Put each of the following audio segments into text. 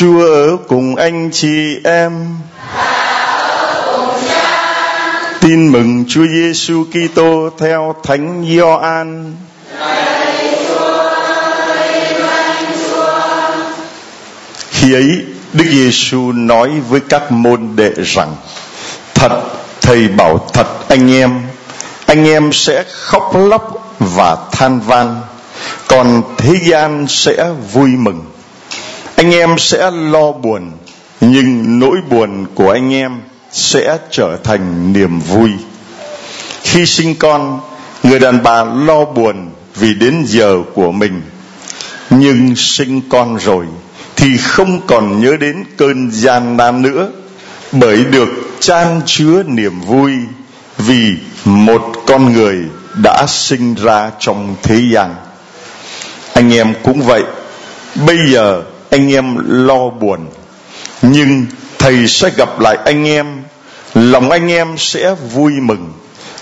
Chúa ở cùng anh chị em. Tin mừng Chúa Giêsu Kitô theo Thánh Gioan. Khi ấy, Đức Giêsu nói với các môn đệ rằng: Thật, thầy bảo thật anh em, anh em sẽ khóc lóc và than van, còn thế gian sẽ vui mừng. Anh em sẽ lo buồn, nhưng nỗi buồn của anh em sẽ trở thành niềm vui. Khi sinh con, người đàn bà lo buồn vì đến giờ của mình. Nhưng sinh con rồi thì không còn nhớ đến cơn gian nan nữa bởi được chan chứa niềm vui vì một con người đã sinh ra trong thế gian. Anh em cũng vậy. Bây giờ anh em lo buồn. Nhưng thầy sẽ gặp lại anh em. Lòng anh em sẽ vui mừng.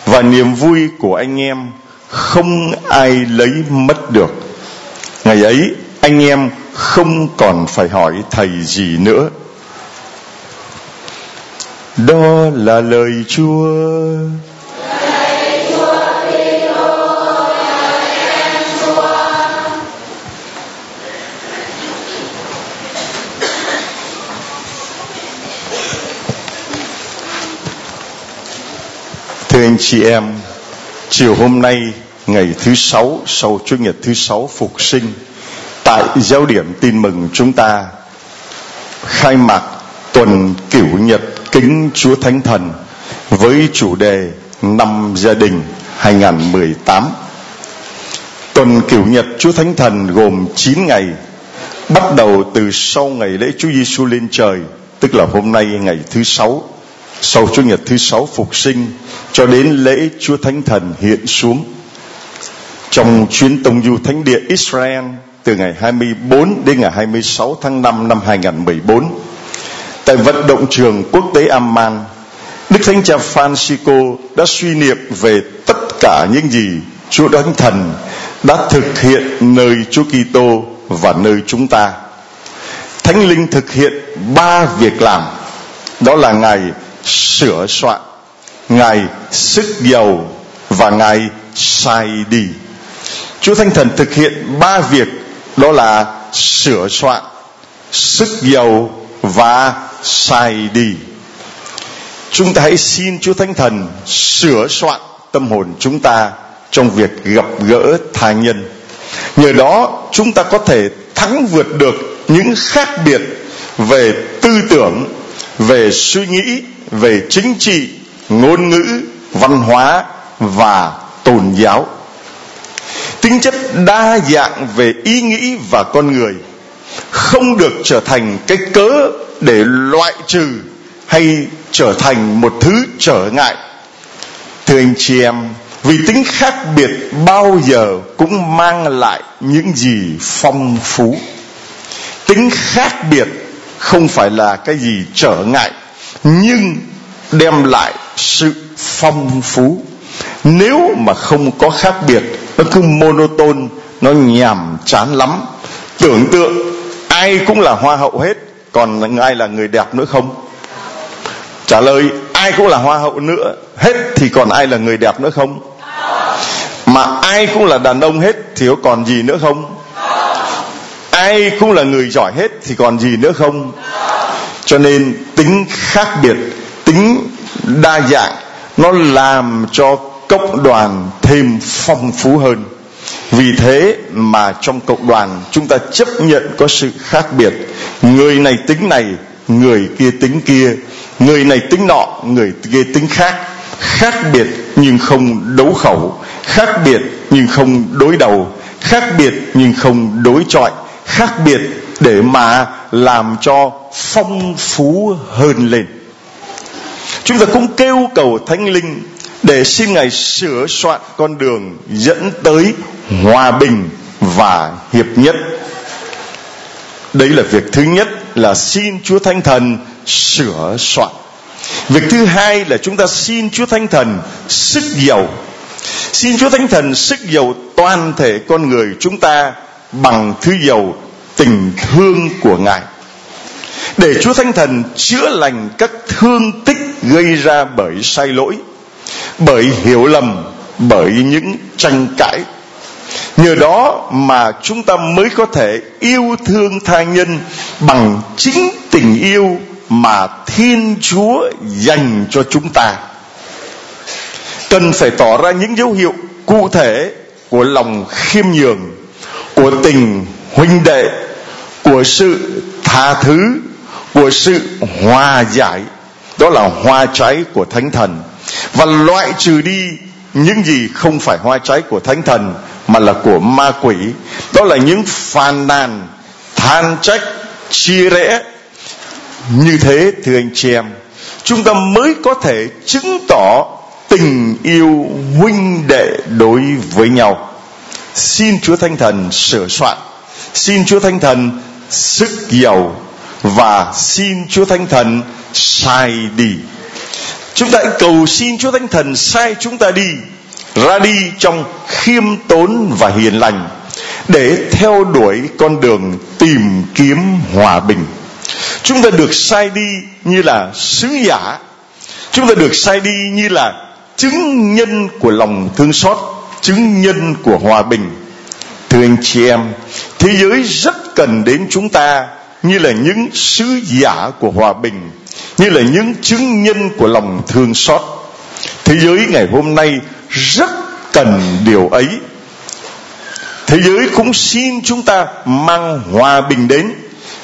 Và niềm vui của anh em không ai lấy mất được. Ngày ấy, anh em không còn phải hỏi thầy gì nữa. Đó là lời chúa. Thưa anh chị em, chiều hôm nay ngày thứ sáu sau Chủ nhật thứ sáu phục sinh tại giáo điểm tin mừng chúng ta khai mạc tuần cửu nhật kính Chúa Thánh Thần với chủ đề năm gia đình 2018. Tuần cửu nhật Chúa Thánh Thần gồm 9 ngày bắt đầu từ sau ngày lễ Chúa Giêsu lên trời tức là hôm nay ngày thứ sáu sau Chủ nhật thứ sáu phục sinh cho đến lễ Chúa Thánh Thần hiện xuống. Trong chuyến tông du thánh địa Israel từ ngày 24 đến ngày 26 tháng 5 năm 2014 tại vận động trường quốc tế Amman, Đức Thánh Cha Francisco đã suy niệm về tất cả những gì Chúa Thánh Thần đã thực hiện nơi Chúa Kitô và nơi chúng ta. Thánh Linh thực hiện ba việc làm, đó là Ngài sửa soạn. Ngài sức giàu và ngài sai đi. Chúa thánh thần thực hiện ba việc, đó là sửa soạn, sức giàu và sai đi. Chúng ta hãy xin chúa thánh thần sửa soạn tâm hồn chúng ta trong việc gặp gỡ tha nhân. Nhờ đó, chúng ta có thể thắng vượt được những khác biệt về tư tưởng về suy nghĩ, về chính trị, ngôn ngữ, văn hóa và tôn giáo. Tính chất đa dạng về ý nghĩ và con người không được trở thành cái cớ để loại trừ hay trở thành một thứ trở ngại. Thưa anh chị em, vì tính khác biệt bao giờ cũng mang lại những gì phong phú. Tính khác biệt không phải là cái gì trở ngại, nhưng đem lại sự phong phú. Nếu mà không có khác biệt, nó cứ monotone, nó nhàm chán lắm. Tưởng tượng, ai cũng là hoa hậu hết, còn ai là người đẹp nữa không? Trả lời, ai cũng là hoa hậu nữa, hết thì còn ai là người đẹp nữa không? Mà ai cũng là đàn ông hết thì có còn gì nữa không? Ai cũng là người giỏi hết thì còn gì nữa không? Cho nên tính khác biệt, tính đa dạng, nó làm cho cộng đoàn thêm phong phú hơn. Vì thế mà trong cộng đoàn chúng ta chấp nhận có sự khác biệt. Người này tính này, người kia tính kia. Người này tính nọ, người kia tính khác. Khác biệt nhưng không đấu khẩu. Khác biệt nhưng không đối đầu. Khác biệt nhưng không đối chọi khác biệt để mà làm cho phong phú hơn lên. Chúng ta cũng kêu cầu thánh linh để xin ngài sửa soạn con đường dẫn tới hòa bình và hiệp nhất. Đấy là việc thứ nhất là xin chúa thánh thần sửa soạn. Việc thứ hai là chúng ta xin chúa thánh thần sức giàu xin chúa thánh thần sức giàu toàn thể con người chúng ta bằng thứ dầu tình thương của ngài để Chúa Thánh Thần chữa lành các thương tích gây ra bởi sai lỗi, bởi hiểu lầm, bởi những tranh cãi. Nhờ đó mà chúng ta mới có thể yêu thương tha nhân bằng chính tình yêu mà Thiên Chúa dành cho chúng ta. Cần phải tỏ ra những dấu hiệu cụ thể của lòng khiêm nhường, của tình huynh đệ, của sự tha thứ, của sự hòa giải. Đó là hoa trái của thánh thần. Và loại trừ đi những gì không phải hoa trái của thánh thần mà là của ma quỷ. Đó là những phàn nàn than trách chia rẽ. Như thế thưa anh chị em chúng ta mới có thể chứng tỏ tình yêu huynh đệ đối với nhau xin chúa thánh thần sửa soạn xin chúa thánh thần sức giàu và xin Chúa Thánh Thần sai đi. Chúng ta cầu xin Chúa Thánh Thần sai chúng ta đi ra đi trong khiêm tốn và hiền lành để theo đuổi con đường tìm kiếm hòa bình. Chúng ta được sai đi như là sứ giả. Chúng ta được sai đi như là chứng nhân của lòng thương xót, chứng nhân của hòa bình. Thưa anh chị em, thế giới rất cần đến chúng ta như là những sứ giả của hòa bình như là những chứng nhân của lòng thương xót. Thế giới ngày hôm nay rất cần điều ấy. Thế giới cũng xin chúng ta mang hòa bình đến.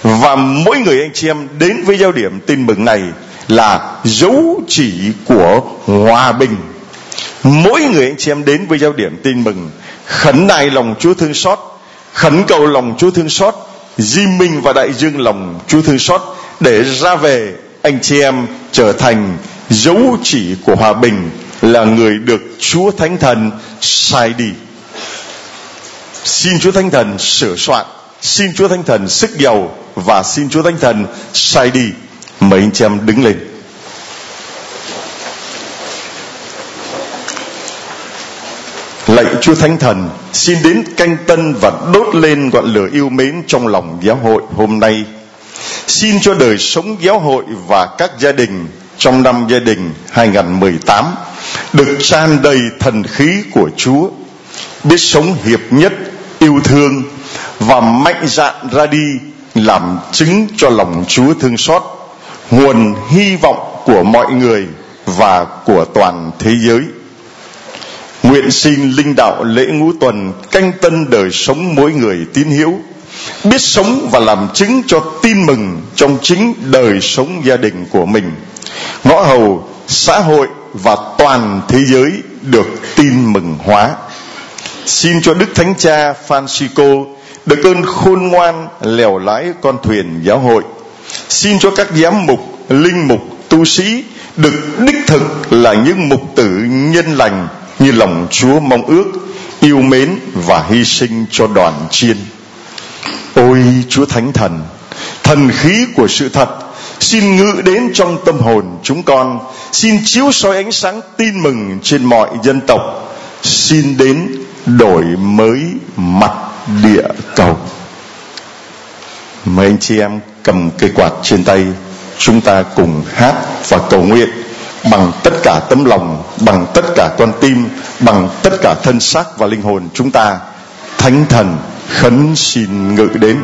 Và mỗi người anh chị em đến với giao điểm tin mừng này là dấu chỉ của hòa bình mỗi người anh chị em đến với giao điểm tin mừng khẩn nài lòng chúa thương xót khẩn cầu lòng chúa thương xót di minh và đại dương lòng Chúa thương xót để ra về anh chị em trở thành dấu chỉ của hòa bình là người được Chúa Thánh Thần sai đi. Xin Chúa Thánh Thần sửa soạn, xin Chúa Thánh Thần sức giàu và xin Chúa Thánh Thần sai đi. Mời anh chị em đứng lên. Lạy Chúa Thánh Thần, xin đến canh tân và đốt lên ngọn lửa yêu mến trong lòng giáo hội hôm nay. Xin cho đời sống giáo hội và các gia đình trong năm gia đình 2018 được tràn đầy thần khí của Chúa, biết sống hiệp nhất, yêu thương và mạnh dạn ra đi làm chứng cho lòng Chúa thương xót, nguồn hy vọng của mọi người và của toàn thế giới. Nguyện xin linh đạo lễ ngũ tuần canh tân đời sống mỗi người tín hiếu biết sống và làm chứng cho tin mừng trong chính đời sống gia đình của mình. Ngõ hầu xã hội và toàn thế giới được tin mừng hóa. Xin cho đức thánh cha francisco được ơn khôn ngoan lèo lái con thuyền giáo hội. Xin cho các giám mục, linh mục, tu sĩ được đích thực là những mục tử nhân lành như lòng Chúa mong ước, yêu mến và hy sinh cho đoàn chiên. Ôi Chúa Thánh Thần, thần khí của sự thật, xin ngự đến trong tâm hồn chúng con, xin chiếu soi ánh sáng tin mừng trên mọi dân tộc, xin đến đổi mới mặt địa cầu. Mời anh chị em cầm cây quạt trên tay, chúng ta cùng hát và cầu nguyện bằng tất cả tấm lòng, bằng tất cả con tim, bằng tất cả thân xác và linh hồn chúng ta. Thánh thần, khấn xin ngự đến.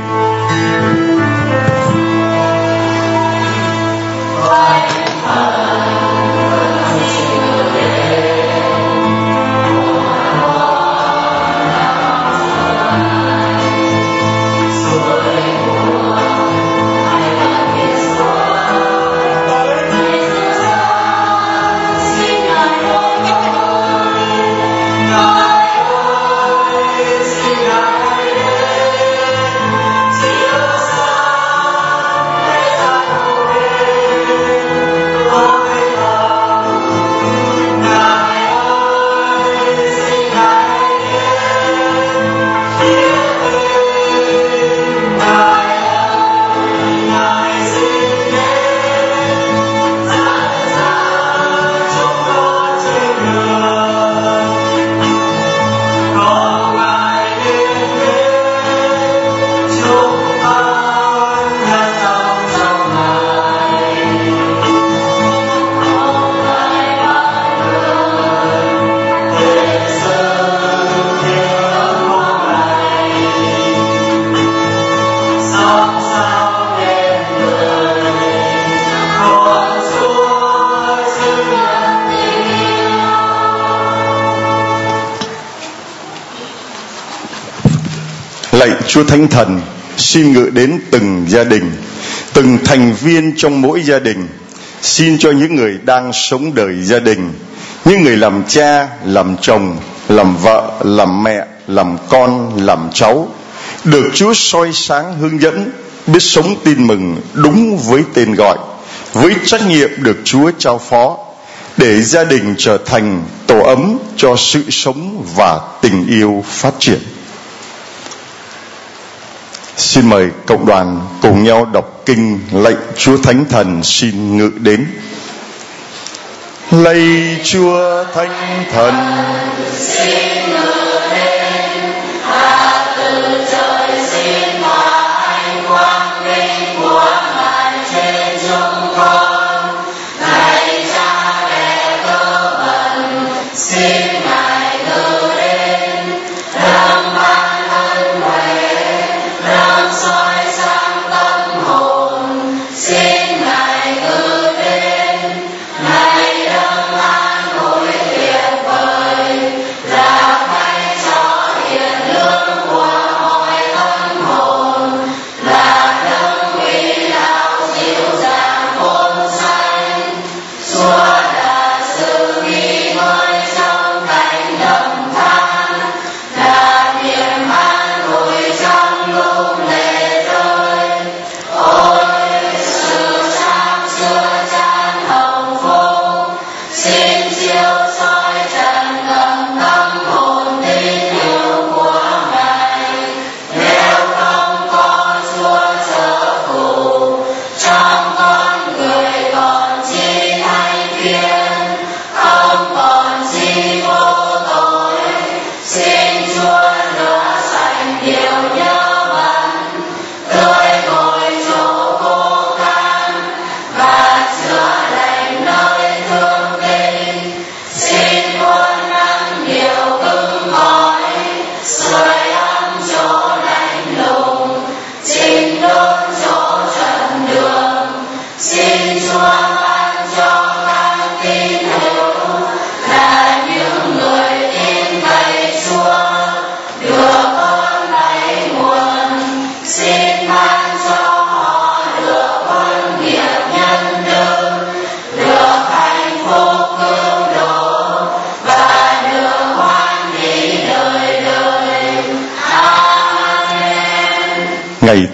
Chúa Thánh Thần xin ngự đến từng gia đình, từng thành viên trong mỗi gia đình. Xin cho những người đang sống đời gia đình, những người làm cha, làm chồng, làm vợ, làm mẹ, làm con, làm cháu, được chúa soi sáng hướng dẫn, biết sống tin mừng đúng với tên gọi, với trách nhiệm được chúa trao phó, để gia đình trở thành tổ ấm cho sự sống và tình yêu phát triển xin mời cộng đoàn cùng nhau đọc kinh lệnh chúa thánh thần xin ngự đến. Lạy chúa thánh thần xin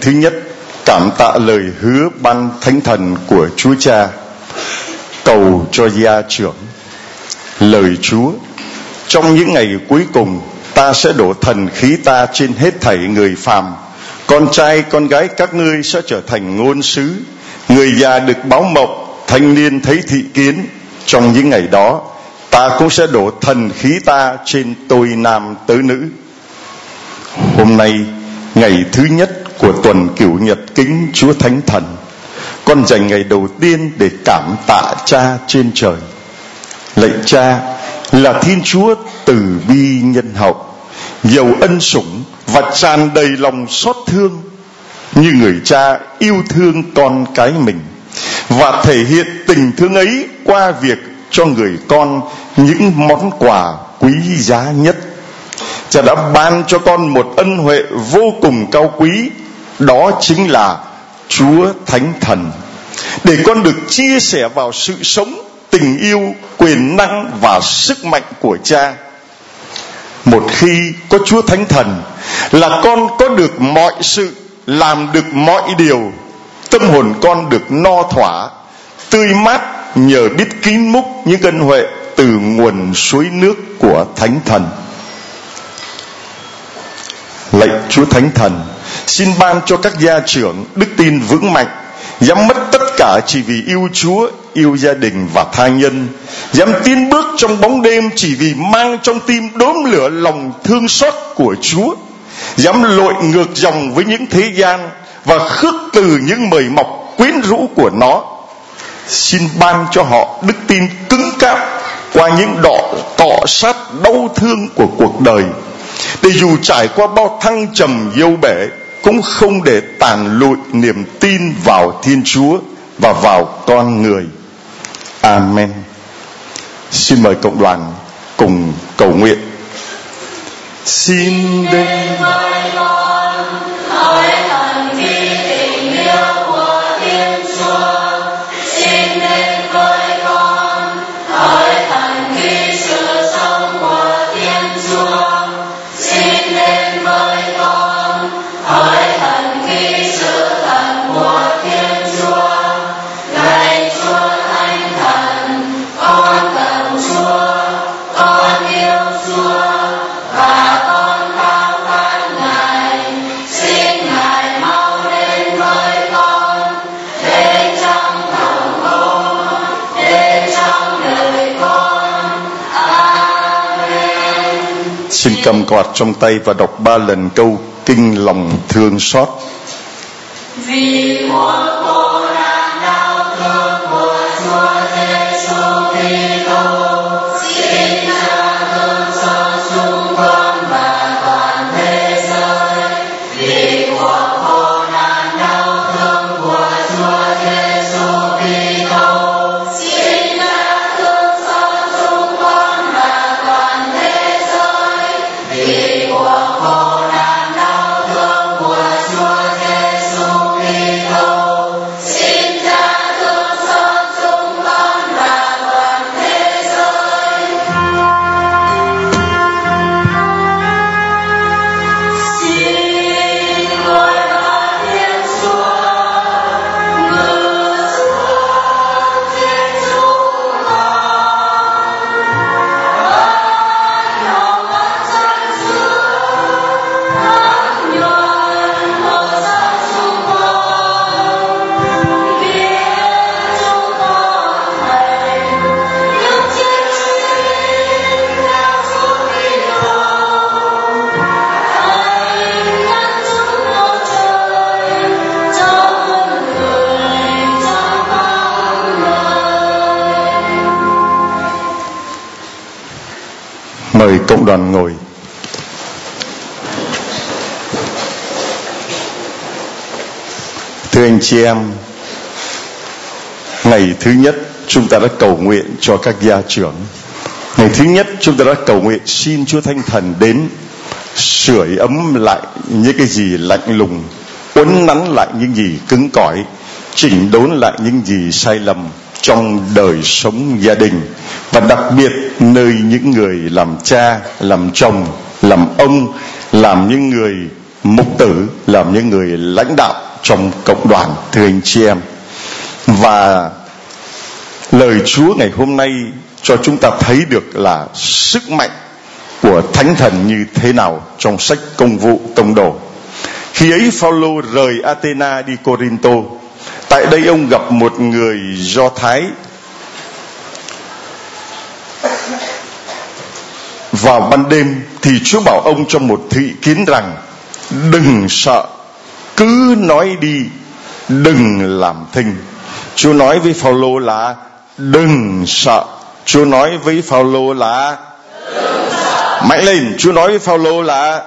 thứ nhất, cảm tạ lời hứa ban thánh thần của Chúa Cha. Cầu cho gia trưởng. Lời Chúa, trong những ngày cuối cùng, ta sẽ đổ thần khí ta trên hết thảy người phàm. Con trai, con gái các ngươi sẽ trở thành ngôn sứ. Người già được báo mộng thanh niên thấy thị kiến. Trong những ngày đó, ta cũng sẽ đổ thần khí ta trên tôi nam tớ nữ. Hôm nay, ngày thứ nhất của tuần cửu nhật kính Chúa Thánh Thần. Con dành ngày đầu tiên để cảm tạ Cha trên trời. Lạy Cha là Thiên Chúa từ bi nhân hậu, giàu ân sủng và tràn đầy lòng xót thương như người cha yêu thương con cái mình và thể hiện tình thương ấy qua việc cho người con những món quà quý giá nhất cha đã ban cho con một ân huệ vô cùng cao quý đó chính là Chúa Thánh Thần. Để con được chia sẻ vào sự sống, tình yêu, quyền năng và sức mạnh của cha. Một khi có Chúa Thánh Thần là con có được mọi sự, làm được mọi điều, tâm hồn con được no thỏa, tươi mát nhờ biết kín múc những ân huệ từ nguồn suối nước của Thánh Thần. Lạy Chúa Thánh Thần xin ban cho các gia trưởng đức tin vững mạnh dám mất tất cả chỉ vì yêu Chúa, yêu gia đình và tha nhân, dám tiến bước trong bóng đêm chỉ vì mang trong tim đốm lửa lòng thương xót của Chúa, dám lội ngược dòng với những thế gian và khước từ những mời mọc quyến rũ của nó. Xin ban cho họ đức tin cứng cáp qua những đọ tọ sát đau thương của cuộc đời để dù trải qua bao thăng trầm dâu bể cũng không để tàn lụi niềm tin vào Thiên Chúa và vào con người. Amen. Xin mời cộng đoàn cùng cầu nguyện. Xin đêm mai cầm quạt trong tay và đọc ba lần câu kinh lòng thương xót vì của cô đoàn ngồi. Thưa anh chị em, ngày thứ nhất chúng ta đã cầu nguyện cho các gia trưởng. Ngày thứ nhất chúng ta đã cầu nguyện xin chúa thánh thần đến sưởi ấm lại những cái gì lạnh lùng, uốn nắn lại những gì cứng cỏi, chỉnh đốn lại những gì sai lầm trong đời sống gia đình và đặc biệt nơi những người làm cha, làm chồng, làm ông, làm những người mục tử, làm những người lãnh đạo trong cộng đoàn, thưa anh chị em. Và lời Chúa ngày hôm nay cho chúng ta thấy được là sức mạnh của thánh thần như thế nào trong sách công vụ, tông đồ. Khi ấy Phaolô rời Athena đi Corinto, tại đây ông gặp một người Do Thái vào ban đêm thì Chúa bảo ông trong một thị kiến rằng, đừng sợ, cứ nói đi, đừng làm thinh. Chúa nói với Phaolô là, đừng sợ. Chúa nói với Phaolô là, mạnh lên. Chúa nói với Phaolô là,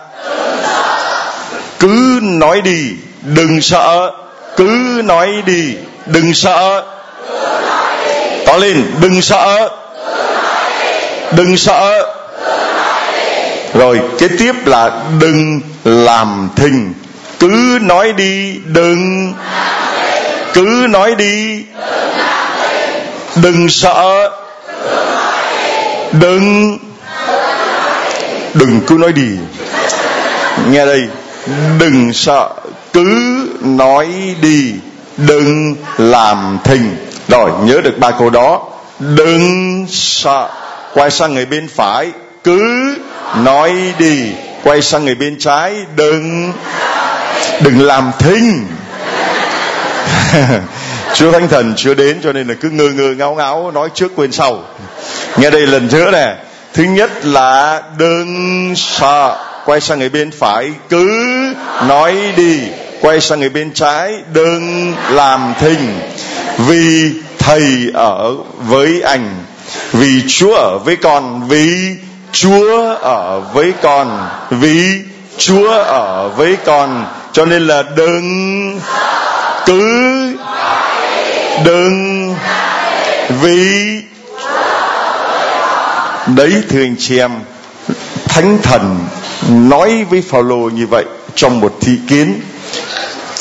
cứ nói đi, đừng sợ, cứ nói đi, đừng sợ. To lên, đừng sợ đừng sợ rồi kế tiếp là đừng làm thinh. Cứ nói đi, đừng. Cứ nói đi, đừng sợ. Đừng. Đừng cứ nói đi. Nghe đây, đừng sợ. Cứ nói đi, đừng làm thình. rồi, nhớ được ba câu đó. Đừng sợ. Quay sang người bên phải. Cứ nói đi, quay sang người bên trái, đừng đừng làm thinh Chúa Thánh Thần chưa đến cho nên là cứ ngơ ngơ ngáo ngáo nói trước quên sau. Nghe đây lần nữa nè. Thứ nhất là đừng sợ. Quay sang người bên phải, cứ nói đi. Quay sang người bên trái, đừng làm thinh. Vì thầy ở với anh. Vì Chúa ở với con. Vì Chúa ở với con. Vì Chúa ở với con. Cho nên là đừng cứ đừng vì đấy, thưa anh chị em, thánh thần nói với Phaolô như vậy trong một thị kiến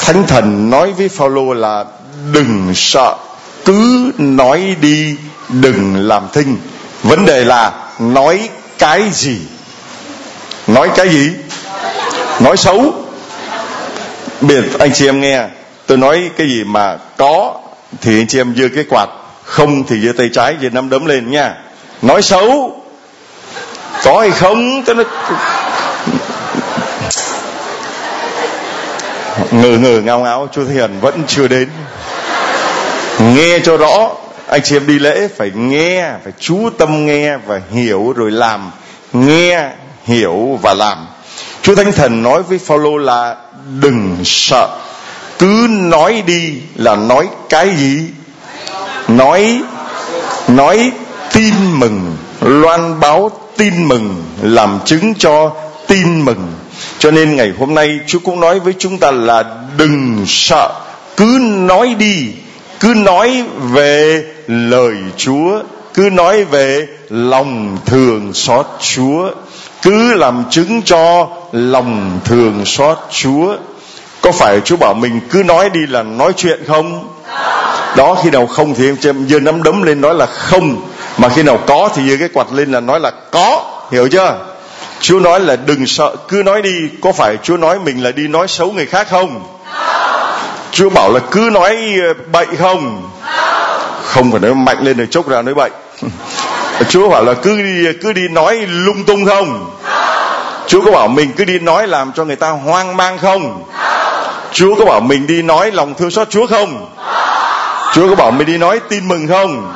thánh thần nói với Phaolô là đừng sợ, cứ nói đi, đừng làm thinh vấn đề là nói cái gì? Nói cái gì? Nói xấu. Biệt anh chị em nghe, tôi nói cái gì mà có thì anh chị em giơ cái quạt, không thì giơ tay trái giơ nắm đấm lên nha. Nói xấu. Có hay không? Tôi nói ngờ ngờ ngao ngáo, chú thiền vẫn chưa đến. Nghe cho rõ anh chị em đi lễ phải nghe, phải chú tâm nghe và hiểu rồi làm. Nghe, hiểu và làm. Chúa Thánh Thần nói với Phaolô là đừng sợ. Cứ nói đi là nói cái gì? Nói nói tin mừng. Loan báo tin mừng, làm chứng cho tin mừng. Cho nên ngày hôm nay Chúa cũng nói với chúng ta là đừng sợ. Cứ nói đi cứ nói về lời Chúa, cứ nói về lòng thường xót Chúa, cứ làm chứng cho lòng thường xót Chúa. Có phải Chúa bảo mình cứ nói đi là nói chuyện không? Đó, khi nào không thì em giơ nắm đấm lên nói là không. Mà khi nào có thì giơ cái quạt lên là nói là có. Hiểu chưa? Chúa nói là đừng sợ, cứ nói đi, có phải Chúa nói mình là đi nói xấu người khác không? Chúa bảo là cứ nói ờ, bậy không? Không. Phải nói mạnh lên rồi chốc ra nói bậy. Chúa bảo là cứ đi cứ đi nói lung tung không? Chúa có bảo mình cứ đi nói làm cho người ta hoang mang không? Chúa có bảo mình đi nói lòng thương xót Chúa không? Chúa có bảo mình đi nói tin mừng không?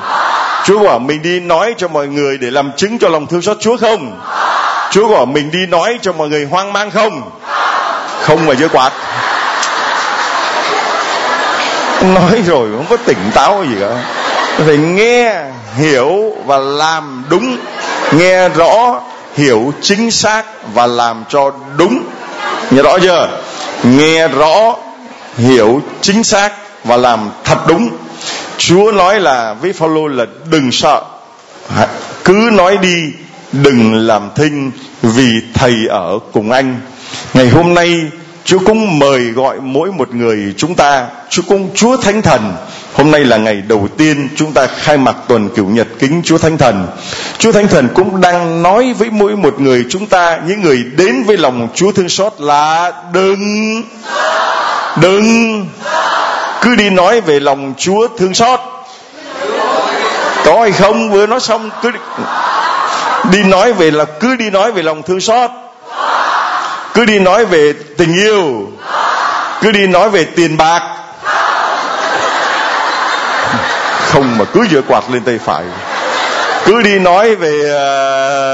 Chúa có bảo mình đi nói cho mọi người để làm chứng cho lòng thương xót Chúa không? Chúa có bảo mình đi nói cho mọi người hoang mang không? Không. Mà dưới quạt Nói rồi không có tỉnh táo gì cả. Phải nghe, hiểu và làm đúng. Nghe rõ, hiểu chính xác và làm cho đúng. Nghe rõ chưa? Nghe rõ hiểu chính xác và làm thật đúng. Chúa nói là với Phaolô là đừng sợ. Cứ nói đi đừng làm thinh vì thầy ở cùng anh. Ngày hôm nay Chúa cũng mời gọi mỗi một người chúng ta Chúa cũng Chúa Thánh Thần Hôm nay là ngày đầu tiên chúng ta khai mạc tuần cửu nhật kính Chúa Thánh Thần. Chúa Thánh Thần cũng đang nói với mỗi một người chúng ta, những người đến với lòng Chúa thương xót là đừng, đừng, cứ đi nói về lòng Chúa thương xót. Có hay không? Vừa nói xong cứ đi nói về là cứ đi nói về lòng thương xót. Cứ đi nói về tình yêu. Cứ đi nói về tiền bạc. Không mà cứ giơ quạt lên tay phải. Cứ đi nói về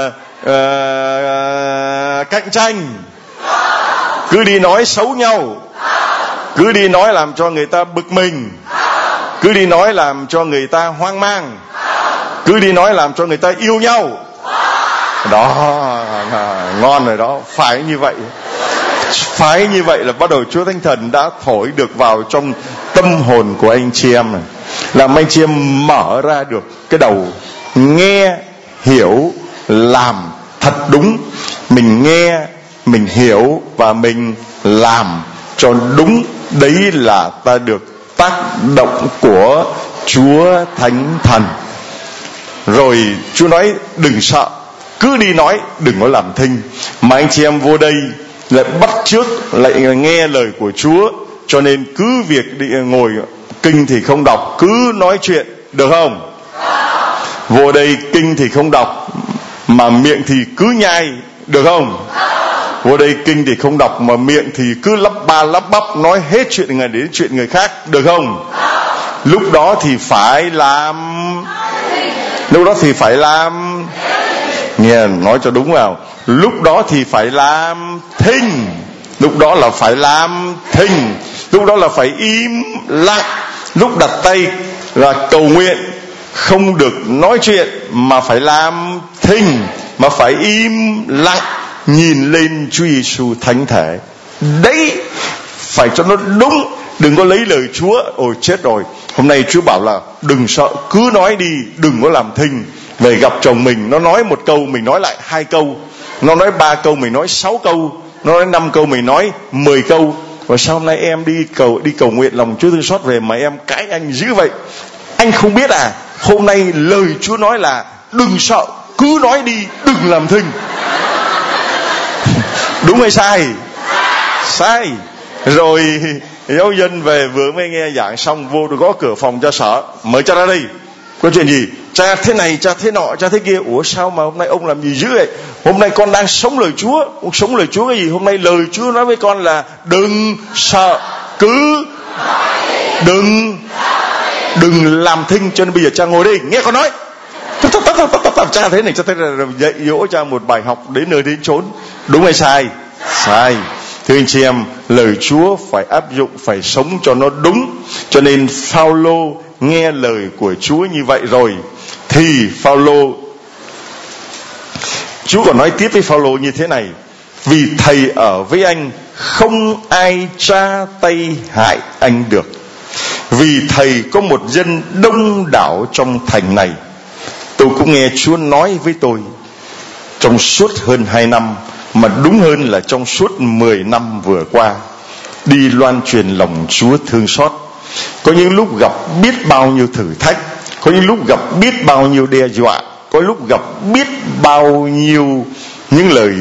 uh, uh, cạnh tranh. Cứ đi nói xấu nhau. Cứ đi nói làm cho người ta bực mình. Cứ đi nói làm cho người ta hoang mang. Cứ đi nói làm cho người ta yêu nhau đó à, ngon rồi đó. Phải như vậy. Phái như vậy là bắt đầu Chúa Thánh Thần đã thổi được vào trong tâm hồn của anh chị em này. Làm anh chị em mở ra được cái đầu nghe, hiểu, làm thật đúng. Mình nghe, mình hiểu và mình làm cho đúng. Đấy là ta được tác động của chúa thánh thần. Rồi chúa nói, đừng sợ cứ đi nói, đừng có làm thinh. Mà anh chị em vô đây lại bắt trước, lại nghe lời của chúa. Cho nên cứ việc đi, ngồi kinh thì không đọc, cứ nói chuyện, được không? Vô đây kinh thì không đọc, mà miệng thì cứ nhai, được không? Vô đây kinh thì không đọc, mà miệng thì cứ lắp ba lắp bắp, nói hết chuyện người đến chuyện người khác, được không? Lúc đó thì phải làm. Lúc đó thì phải làm nghe nói cho đúng vào. Lúc đó thì phải làm thinh. Lúc đó là phải làm thinh. Lúc đó là phải im lặng. Lúc đặt tay là cầu nguyện. Không được nói chuyện mà phải làm thinh, mà phải im lặng, nhìn lên Chúa Giêsu thánh thể. Đấy, phải cho nó đúng. Đừng có lấy lời Chúa, ôi, chết rồi. Hôm nay Chúa bảo là đừng sợ, cứ nói đi, đừng có làm thinh về gặp chồng mình, nó nói một câu, mình nói lại hai câu. Nó nói ba câu, mình nói sáu câu. Nó nói năm câu, mình nói mười câu. Và sao hôm nay em đi cầu đi cầu nguyện lòng Chúa thương xót về mà em cãi anh dữ vậy? Anh không biết à? Hôm nay lời Chúa nói là đừng sợ, cứ nói đi, đừng làm thinh. Đúng hay sai? Sai. Rồi, giáo dân về vừa mới nghe giảng xong, vô được gõ cửa phòng cho sợ. Mở cho ra đi có chuyện gì? Cha thế này, cha thế nọ, cha thế kia. Ủa sao mà hôm nay ông làm gì dữ vậy? Hôm nay con đang sống lời chúa. Ông sống lời chúa cái gì? Hôm nay lời chúa nói với con là đừng sợ, cứ đừng đừng làm thinh. Cho nên bây giờ cha ngồi đây, nghe con nói. Cha thế này, cha thế là dạy dỗ cha một bài học đến nơi đến chốn. Đúng hay sai? Sai. Thưa anh chị em, lời Chúa phải áp dụng, phải sống cho nó đúng. Cho nên Phaolô nghe lời của Chúa như vậy rồi, thì Phaolô, Chúa còn nói tiếp với Phaolô như thế này, vì thầy ở với anh, không ai tra tay hại anh được. Vì thầy có một dân đông đảo trong thành này. Tôi cũng nghe Chúa nói với tôi, trong suốt hơn hai năm, mà đúng hơn là trong suốt 10 năm vừa qua, đi loan truyền lòng Chúa thương xót có những lúc gặp biết bao nhiêu thử thách, có những lúc gặp biết bao nhiêu đe dọa, có lúc gặp biết bao nhiêu những lời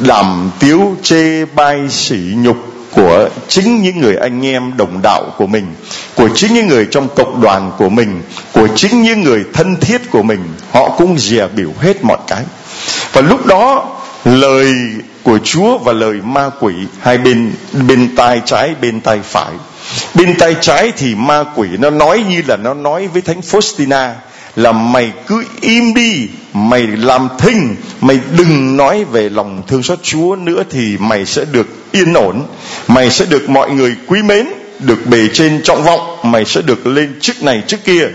đàm tiếu, chê bai, sỉ nhục của chính những người anh em đồng đạo của mình, của chính những người trong cộng đoàn của mình, của chính những người thân thiết của mình, họ cũng dè biểu hết mọi cái. Và lúc đó, lời của Chúa và lời ma quỷ hai bên bên tai trái, bên tay phải bên tay trái thì ma quỷ nó nói như là nó nói với thánh Faustina là, mày cứ im đi, mày làm thinh, mày đừng nói về lòng thương xót chúa nữa thì mày sẽ được yên ổn, mày sẽ được mọi người quý mến, được bề trên trọng vọng, mày sẽ được lên chức này chức kia.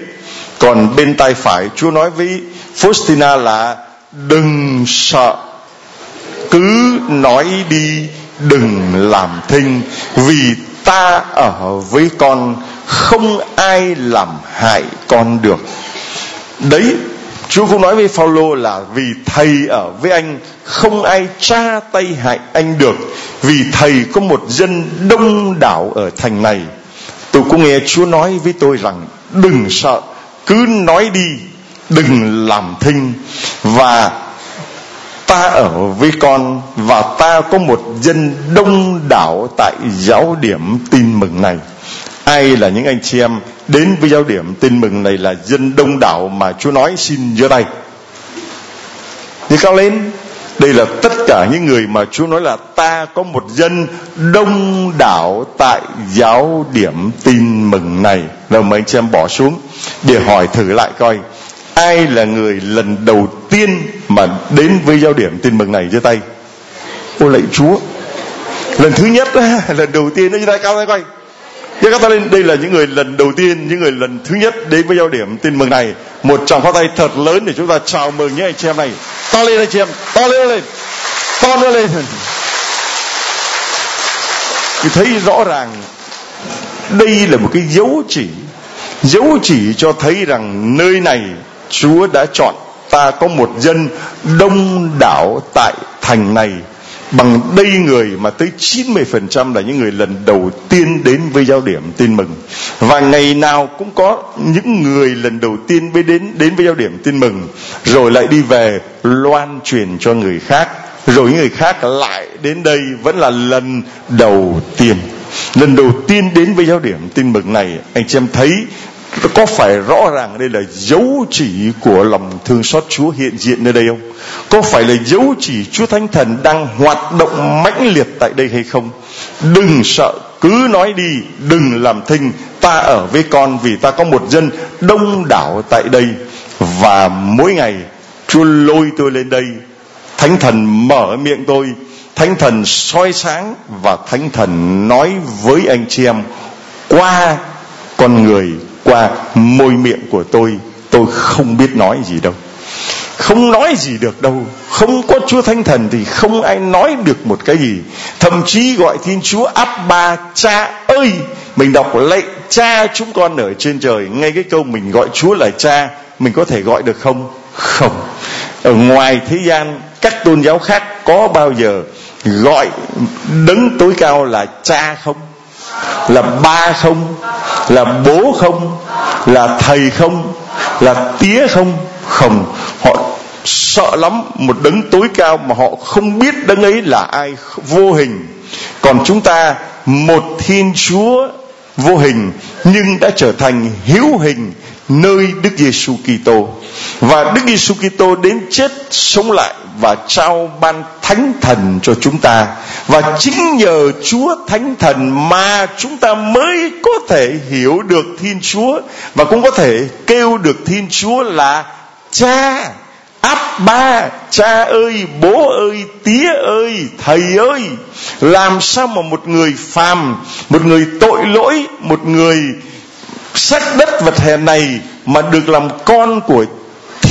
Còn bên tay phải chúa nói với faustina là, đừng sợ, cứ nói đi, đừng làm thinh, vì ta ở với con, không ai làm hại con được. Đấy, Chúa cũng nói với Phaolô là vì thầy ở với anh, không ai tra tay hại anh được. Vì thầy có một dân đông đảo ở thành này. Tôi cũng nghe Chúa nói với tôi rằng, đừng sợ, cứ nói đi, đừng làm thinh. Và ta ở với con và ta có một dân đông đảo tại giáo điểm tin mừng này. Ai là những anh chị em đến với giáo điểm tin mừng này là dân đông đảo mà Chúa nói xin giơ tay. Thì cao lên, đây là tất cả những người mà Chúa nói là ta có một dân đông đảo tại giáo điểm tin mừng này. Rồi mấy anh chị em bỏ xuống để hỏi thử lại coi, ai là người lần đầu tiên mà đến với giao điểm tin mừng này giơ tay ô lạy Chúa lần thứ nhất lần đầu tiên nó giơ tay cao tay coi Giơ các ta lên, đây là những người lần đầu tiên, những người lần thứ nhất đến với giao điểm tin mừng này. Một tràng pháo tay thật lớn để chúng ta chào mừng những anh chị em này. To lên anh chị em, to lên lên, to nữa lên. Thì thấy rõ ràng đây là một cái dấu chỉ, dấu chỉ cho thấy rằng nơi này Chúa đã chọn ta có một dân đông đảo tại thành này. Bằng đây người mà tới 90% là những người lần đầu tiên đến với giáo điểm tin mừng. Và ngày nào cũng có những người lần đầu tiên mới đến đến với giáo điểm tin mừng. Rồi lại đi về loan truyền cho người khác. Rồi những người khác lại đến đây vẫn là lần đầu tiên. Lần đầu tiên đến với giáo điểm tin mừng này, anh chị em thấy có phải rõ ràng đây là dấu chỉ của lòng thương xót Chúa hiện diện nơi đây không? Có phải là dấu chỉ Chúa Thánh Thần đang hoạt động mãnh liệt tại đây hay không? Đừng sợ, cứ nói đi, đừng làm thinh. Ta ở với con vì ta có một dân đông đảo tại đây và mỗi ngày Chúa lôi tôi lên đây. Thánh Thần mở miệng tôi, Thánh Thần soi sáng và Thánh Thần nói với anh chị em qua con người qua môi miệng của tôi tôi không biết nói gì đâu. Không nói gì được đâu. Không có chúa thánh thần thì không ai nói được một cái gì. Thậm chí gọi thiên chúa, abba, cha ơi! Mình đọc lạy cha chúng con ở trên trời. Ngay cái câu mình gọi chúa là cha, mình có thể gọi được không? Không. Ở ngoài thế gian, các tôn giáo khác có bao giờ gọi đấng tối cao là cha không? Là ba không? Là bố không, là thầy không, là tía không? Không. Họ sợ lắm, một đấng tối cao mà họ không biết đấng ấy là ai, vô hình. Còn chúng ta, một thiên chúa vô hình, nhưng đã trở thành hữu hình nơi Đức Giêsu Kitô. Và Đức Giêsu Kitô đến chết sống lại và trao ban thánh thần cho chúng ta. Và chính nhờ Chúa thánh thần mà chúng ta mới có thể hiểu được Thiên Chúa và cũng có thể kêu được Thiên Chúa là cha. Áp ba, cha ơi, bố ơi, tía ơi, thầy ơi. Làm sao mà một người phàm, một người tội lỗi, một người sách đất vật hè này mà được làm con của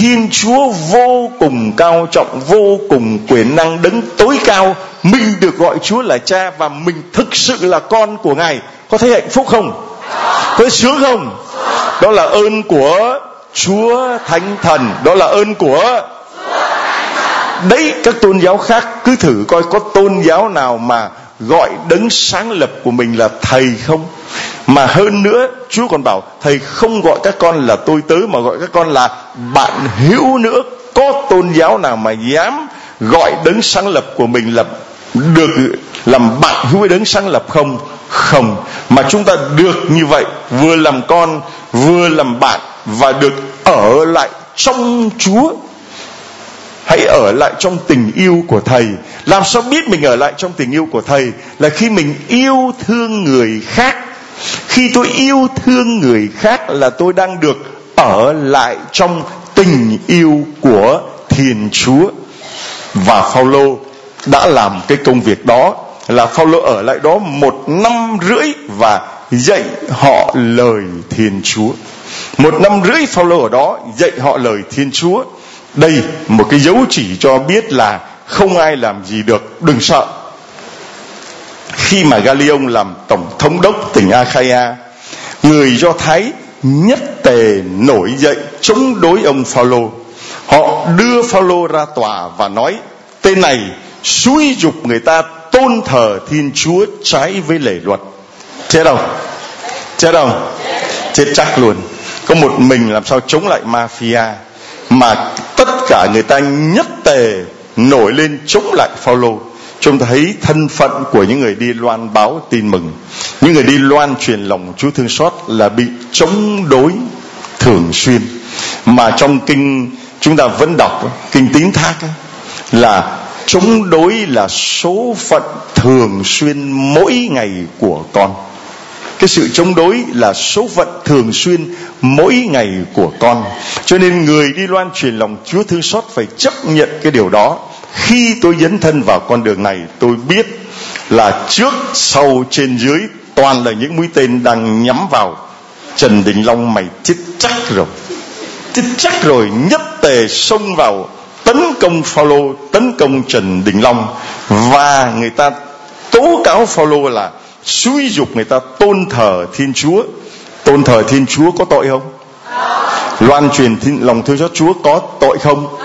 Thiên Chúa vô cùng cao trọng, vô cùng quyền năng đứng tối cao. Mình được gọi Chúa là cha và mình thực sự là con của Ngài. Có thấy hạnh phúc không? Có thấy sướng không? Đó là ơn của Chúa Thánh Thần. Đó là ơn của Đấy các tôn giáo khác cứ thử coi có tôn giáo nào mà gọi đấng sáng lập của mình là thầy không? Mà hơn nữa, Chúa còn bảo, thầy không gọi các con là tôi tớ, mà gọi các con là bạn hữu nữa. Có tôn giáo nào mà dám gọi đấng sáng lập của mình là được, làm bạn hữu với đấng sáng lập không? Không. Mà chúng ta được như vậy, vừa làm con, vừa làm bạn, và được ở lại trong Chúa. Hãy ở lại trong tình yêu của thầy. Làm sao biết mình ở lại trong tình yêu của thầy? Là khi mình yêu thương người khác khi tôi yêu thương người khác là tôi đang được ở lại trong tình yêu của thiên chúa. Và phaolô đã làm cái công việc đó, là phaolô ở lại đó một năm rưỡi và dạy họ lời thiên chúa. Một năm rưỡi phaolô ở đó dạy họ lời thiên chúa. Đây một cái dấu chỉ cho biết là không ai làm gì được, đừng sợ khi mà Galion làm tổng thống đốc tỉnh Achaia, người Do Thái nhất tề nổi dậy chống đối ông Phaolô. Họ đưa Phaolô ra tòa và nói, tên này xúi dục người ta tôn thờ Thiên Chúa trái với lệ luật. Chết đâu chết đâu chết chắc luôn. Có một mình làm sao chống lại mafia mà tất cả người ta nhất tề nổi lên chống lại Phaolô chúng ta thấy thân phận của những người đi loan báo tin mừng. Những người đi loan truyền lòng Chúa thương xót là bị chống đối thường xuyên. Mà trong kinh chúng ta vẫn đọc, kinh tín thác là chống đối là số phận thường xuyên mỗi ngày của con. Cái sự chống đối là số phận thường xuyên mỗi ngày của con. Cho nên người đi loan truyền lòng chúa thương xót phải chấp nhận cái điều đó khi tôi dấn thân vào con đường này tôi biết là trước sau trên dưới toàn là những mũi tên đang nhắm vào trần đình long mày chết chắc rồi. Chết chắc rồi nhất tề xông vào tấn công Phaolô tấn công Trần Đình Long. Và người ta tố cáo Phaolô là suy dục người ta tôn thờ Thiên Chúa. Tôn thờ Thiên Chúa có tội không? Loan truyền thiên, lòng thương xót Chúa có tội không?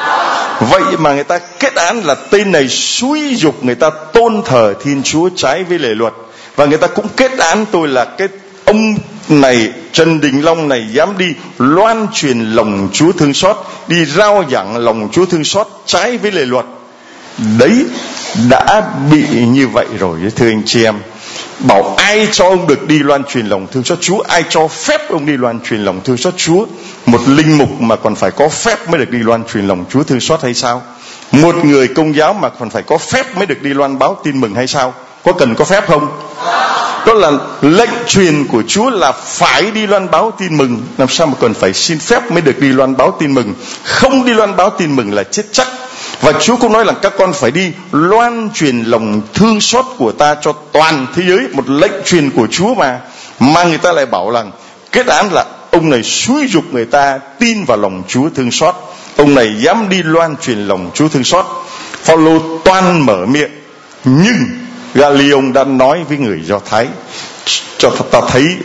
Vậy mà người ta kết án là tên này xúi dục người ta tôn thờ thiên chúa trái với lề luật và người ta cũng kết án tôi là cái ông này Trần Đình Long này dám đi loan truyền lòng Chúa thương xót, đi rao giảng lòng Chúa thương xót trái với lề luật. Đấy đã bị như vậy rồi thưa anh chị em bảo ai cho ông được đi loan truyền lòng thương xót Chúa, ai cho phép ông đi loan truyền lòng thương xót Chúa. Một linh mục mà còn phải có phép mới được đi loan truyền lòng Chúa thương xót hay sao? Một người công giáo mà còn phải có phép mới được đi loan báo tin mừng hay sao? Có cần có phép không? Đó là lệnh truyền của Chúa là phải đi loan báo tin mừng. Làm sao mà còn phải xin phép mới được đi loan báo tin mừng? Không đi loan báo tin mừng là chết chắc và Chúa cũng nói là các con phải đi loan truyền lòng thương xót của ta cho toàn thế giới, một lệnh truyền của Chúa mà. Mà người ta lại bảo rằng, kết án là ông này xúi dục người ta tin vào lòng Chúa thương xót. Ông này dám đi loan truyền lòng Chúa thương xót. Phaolô toan mở miệng, nhưng Galion đã nói với người Do Thái, cho ta thấy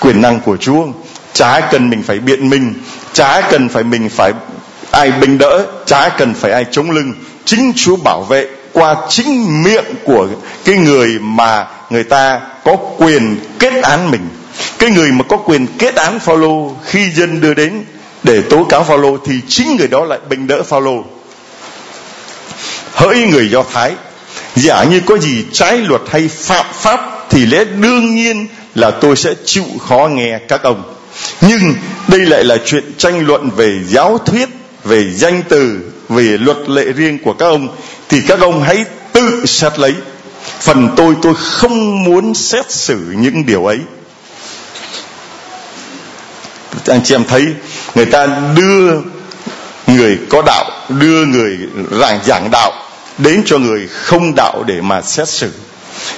quyền năng của Chúa. Chả cần mình phải biện minh chả cần phải mình phải ai bình đỡ, chả cần phải ai chống lưng. Chính chúa bảo vệ qua chính miệng của cái người mà người ta có quyền kết án mình. Cái người mà có quyền kết án Phaolô, khi dân đưa đến để tố cáo Phaolô thì chính người đó lại bình đỡ Phaolô. Hỡi người do thái, giả như có gì trái luật hay phạm pháp thì lẽ đương nhiên là tôi sẽ chịu khó nghe các ông. Nhưng đây lại là chuyện tranh luận về giáo thuyết về danh từ, về luật lệ riêng của các ông, thì các ông hãy tự xét lấy. Phần tôi tôi không muốn xét xử những điều ấy. Anh chị em thấy, người ta đưa người có đạo, đưa người giảng giảng đạo đến cho người không đạo để mà xét xử.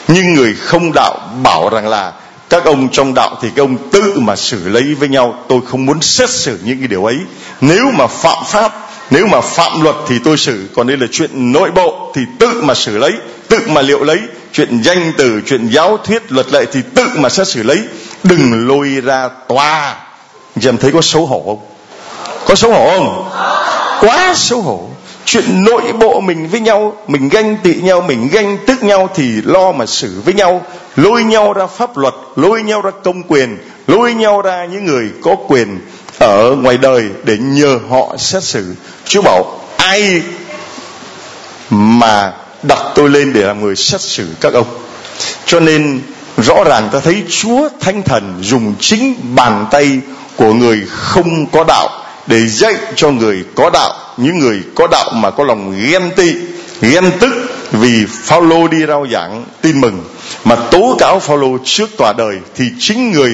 Nhưng người không đạo bảo rằng là các ông trong đạo thì các ông tự mà xử lấy với nhau. Tôi không muốn xét xử những cái điều ấy. Nếu mà phạm pháp, nếu mà phạm luật thì tôi xử. Còn đây là chuyện nội bộ thì tự mà xử lấy, tự mà liệu lấy. Chuyện danh từ, chuyện giáo thuyết, luật lệ thì tự mà xét xử lấy. Đừng lôi ra tòa. Em thấy có xấu hổ không? Có xấu hổ không? Quá xấu hổ chuyện nội bộ mình với nhau, mình ganh tị nhau, mình ganh tức nhau thì lo mà xử với nhau. Lôi nhau ra pháp luật, lôi nhau ra công quyền, lôi nhau ra những người có quyền ở ngoài đời để nhờ họ xét xử. Chúa bảo, ai mà đặt tôi lên để làm người xét xử các ông? Cho nên rõ ràng ta thấy chúa thánh thần dùng chính bàn tay của người không có đạo để dạy cho người có đạo những người có đạo mà có lòng ghen tị, ghen tức vì Phaolô đi rao giảng, tin mừng. Mà tố cáo Phaolô trước tòa đời thì chính người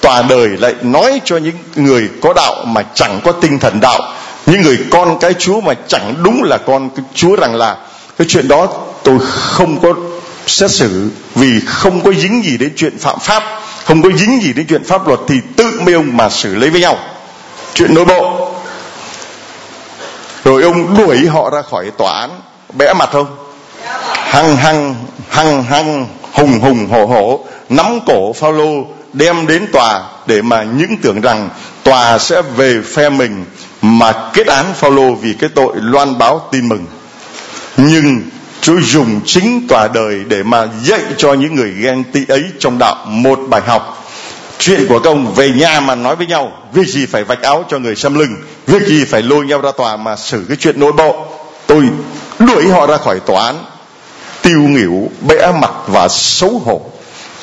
tòa đời lại nói cho những người có đạo mà chẳng có tinh thần đạo. Những người con cái Chúa mà chẳng đúng là con cái Chúa rằng là, cái chuyện đó tôi không có xét xử vì không có dính gì đến chuyện phạm pháp. Không có dính gì đến chuyện pháp luật thì tự mấy ông mà xử lấy với nhau. Chuyện nội bộ ông đuổi họ ra khỏi tòa án bẽ mặt không? Hăng hăng hăng hăng, hùng hùng, hổ hổ. Nắm cổ Phaolô, đem đến tòa để mà những tưởng rằng tòa sẽ về phe mình mà kết án Phaolô vì cái tội loan báo tin mừng. Nhưng Chúa dùng chính tòa đời để mà dạy cho những người ghen tị ấy trong đạo một bài học chuyện của công về nhà mà nói với nhau, việc gì phải vạch áo cho người xâm lưng, việc gì phải lôi nhau ra tòa mà xử cái chuyện nội bộ. Tôi đuổi họ ra khỏi tòa án, tiêu nghỉu, bẽ mặt và xấu hổ.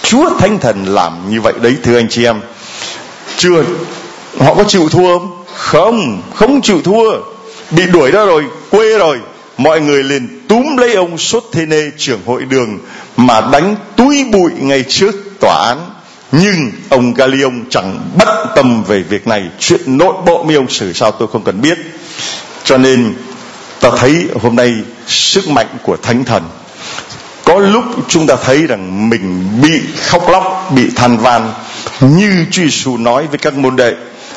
Chúa thánh thần làm như vậy đấy, thưa anh chị em. Chưa, họ có chịu thua không? Không không chịu thua. Bị đuổi ra rồi, quê rồi. Mọi người liền túm lấy ông sốt thê nê, trưởng hội đường, mà đánh túi bụi ngay trước tòa án nhưng ông Galion chẳng bất tâm về việc này. Chuyện nội bộ mấy ông xử sao tôi không cần biết. Cho nên, ta thấy hôm nay sức mạnh của thánh thần. Có lúc chúng ta thấy rằng mình bị khóc lóc, bị than van. Như Chúa Giêsu nói với các môn đệ,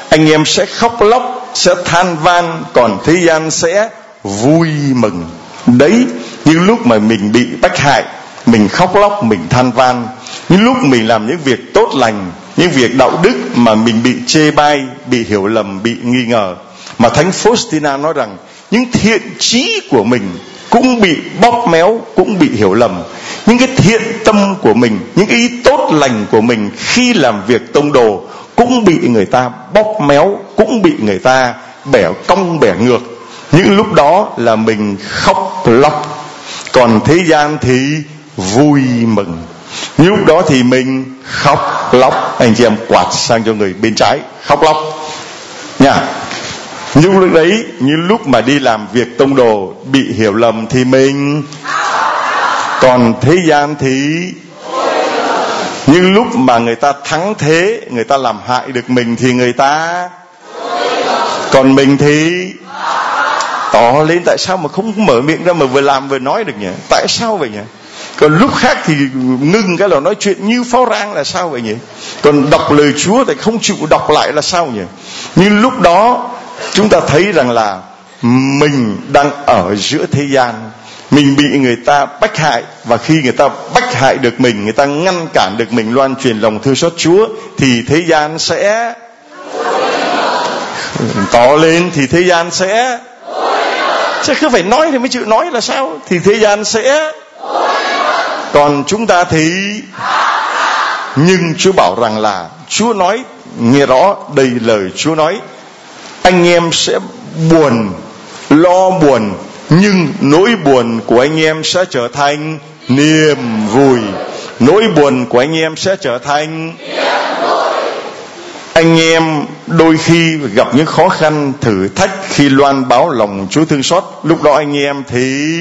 anh em sẽ khóc lóc, sẽ than van, còn thế gian sẽ vui mừng. Đấy, những lúc mà mình bị bách hại, mình khóc lóc, mình than van những lúc mình làm những việc tốt lành, những việc đạo đức mà mình bị chê bai, bị hiểu lầm, bị nghi ngờ. Mà thánh Faustina nói rằng, những thiện trí của mình cũng bị bóp méo, cũng bị hiểu lầm. Những cái thiện tâm của mình, những cái ý tốt lành của mình khi làm việc tông đồ cũng bị người ta bóp méo, cũng bị người ta bẻ cong, bẻ ngược. Những lúc đó là mình khóc lóc. Còn thế gian thì vui mừng những lúc đó thì mình khóc lóc, anh chị em quạt sang cho người bên trái, khóc lóc. Nha. Nhưng lúc đấy như lúc mà đi làm việc tông đồ bị hiểu lầm thì mình. Còn thế gian thì nhưng lúc mà người ta thắng thế, người ta làm hại được mình thì người ta. Còn mình thì tỏ lên, tại sao mà không mở miệng ra mà vừa làm vừa nói được nhỉ? Tại sao vậy nhỉ? Còn lúc khác thì ngưng cái là nói chuyện như pháo rang là sao vậy nhỉ? Còn đọc lời chúa thì không chịu đọc lại là sao nhỉ? Nhưng lúc đó chúng ta thấy rằng là mình đang ở giữa thế gian. Mình bị người ta bách hại và khi người ta bách hại được mình người ta ngăn cản được mình loan truyền lòng thương xót chúa thì thế gian sẽ tỏ lên thì thế gian sẽ chứ cứ phải nói thì mới chịu nói là sao? Thì thế gian sẽ còn chúng ta thì? Nhưng chúa bảo rằng là, chúa nói, nghe rõ đầy lời chúa nói. Anh em sẽ buồn, lo buồn, nhưng nỗi buồn của anh em sẽ trở thành niềm vui. Nỗi buồn của anh em sẽ trở thành anh em đôi khi gặp những khó khăn, thử thách khi loan báo lòng Chúa thương xót. Lúc đó anh em thì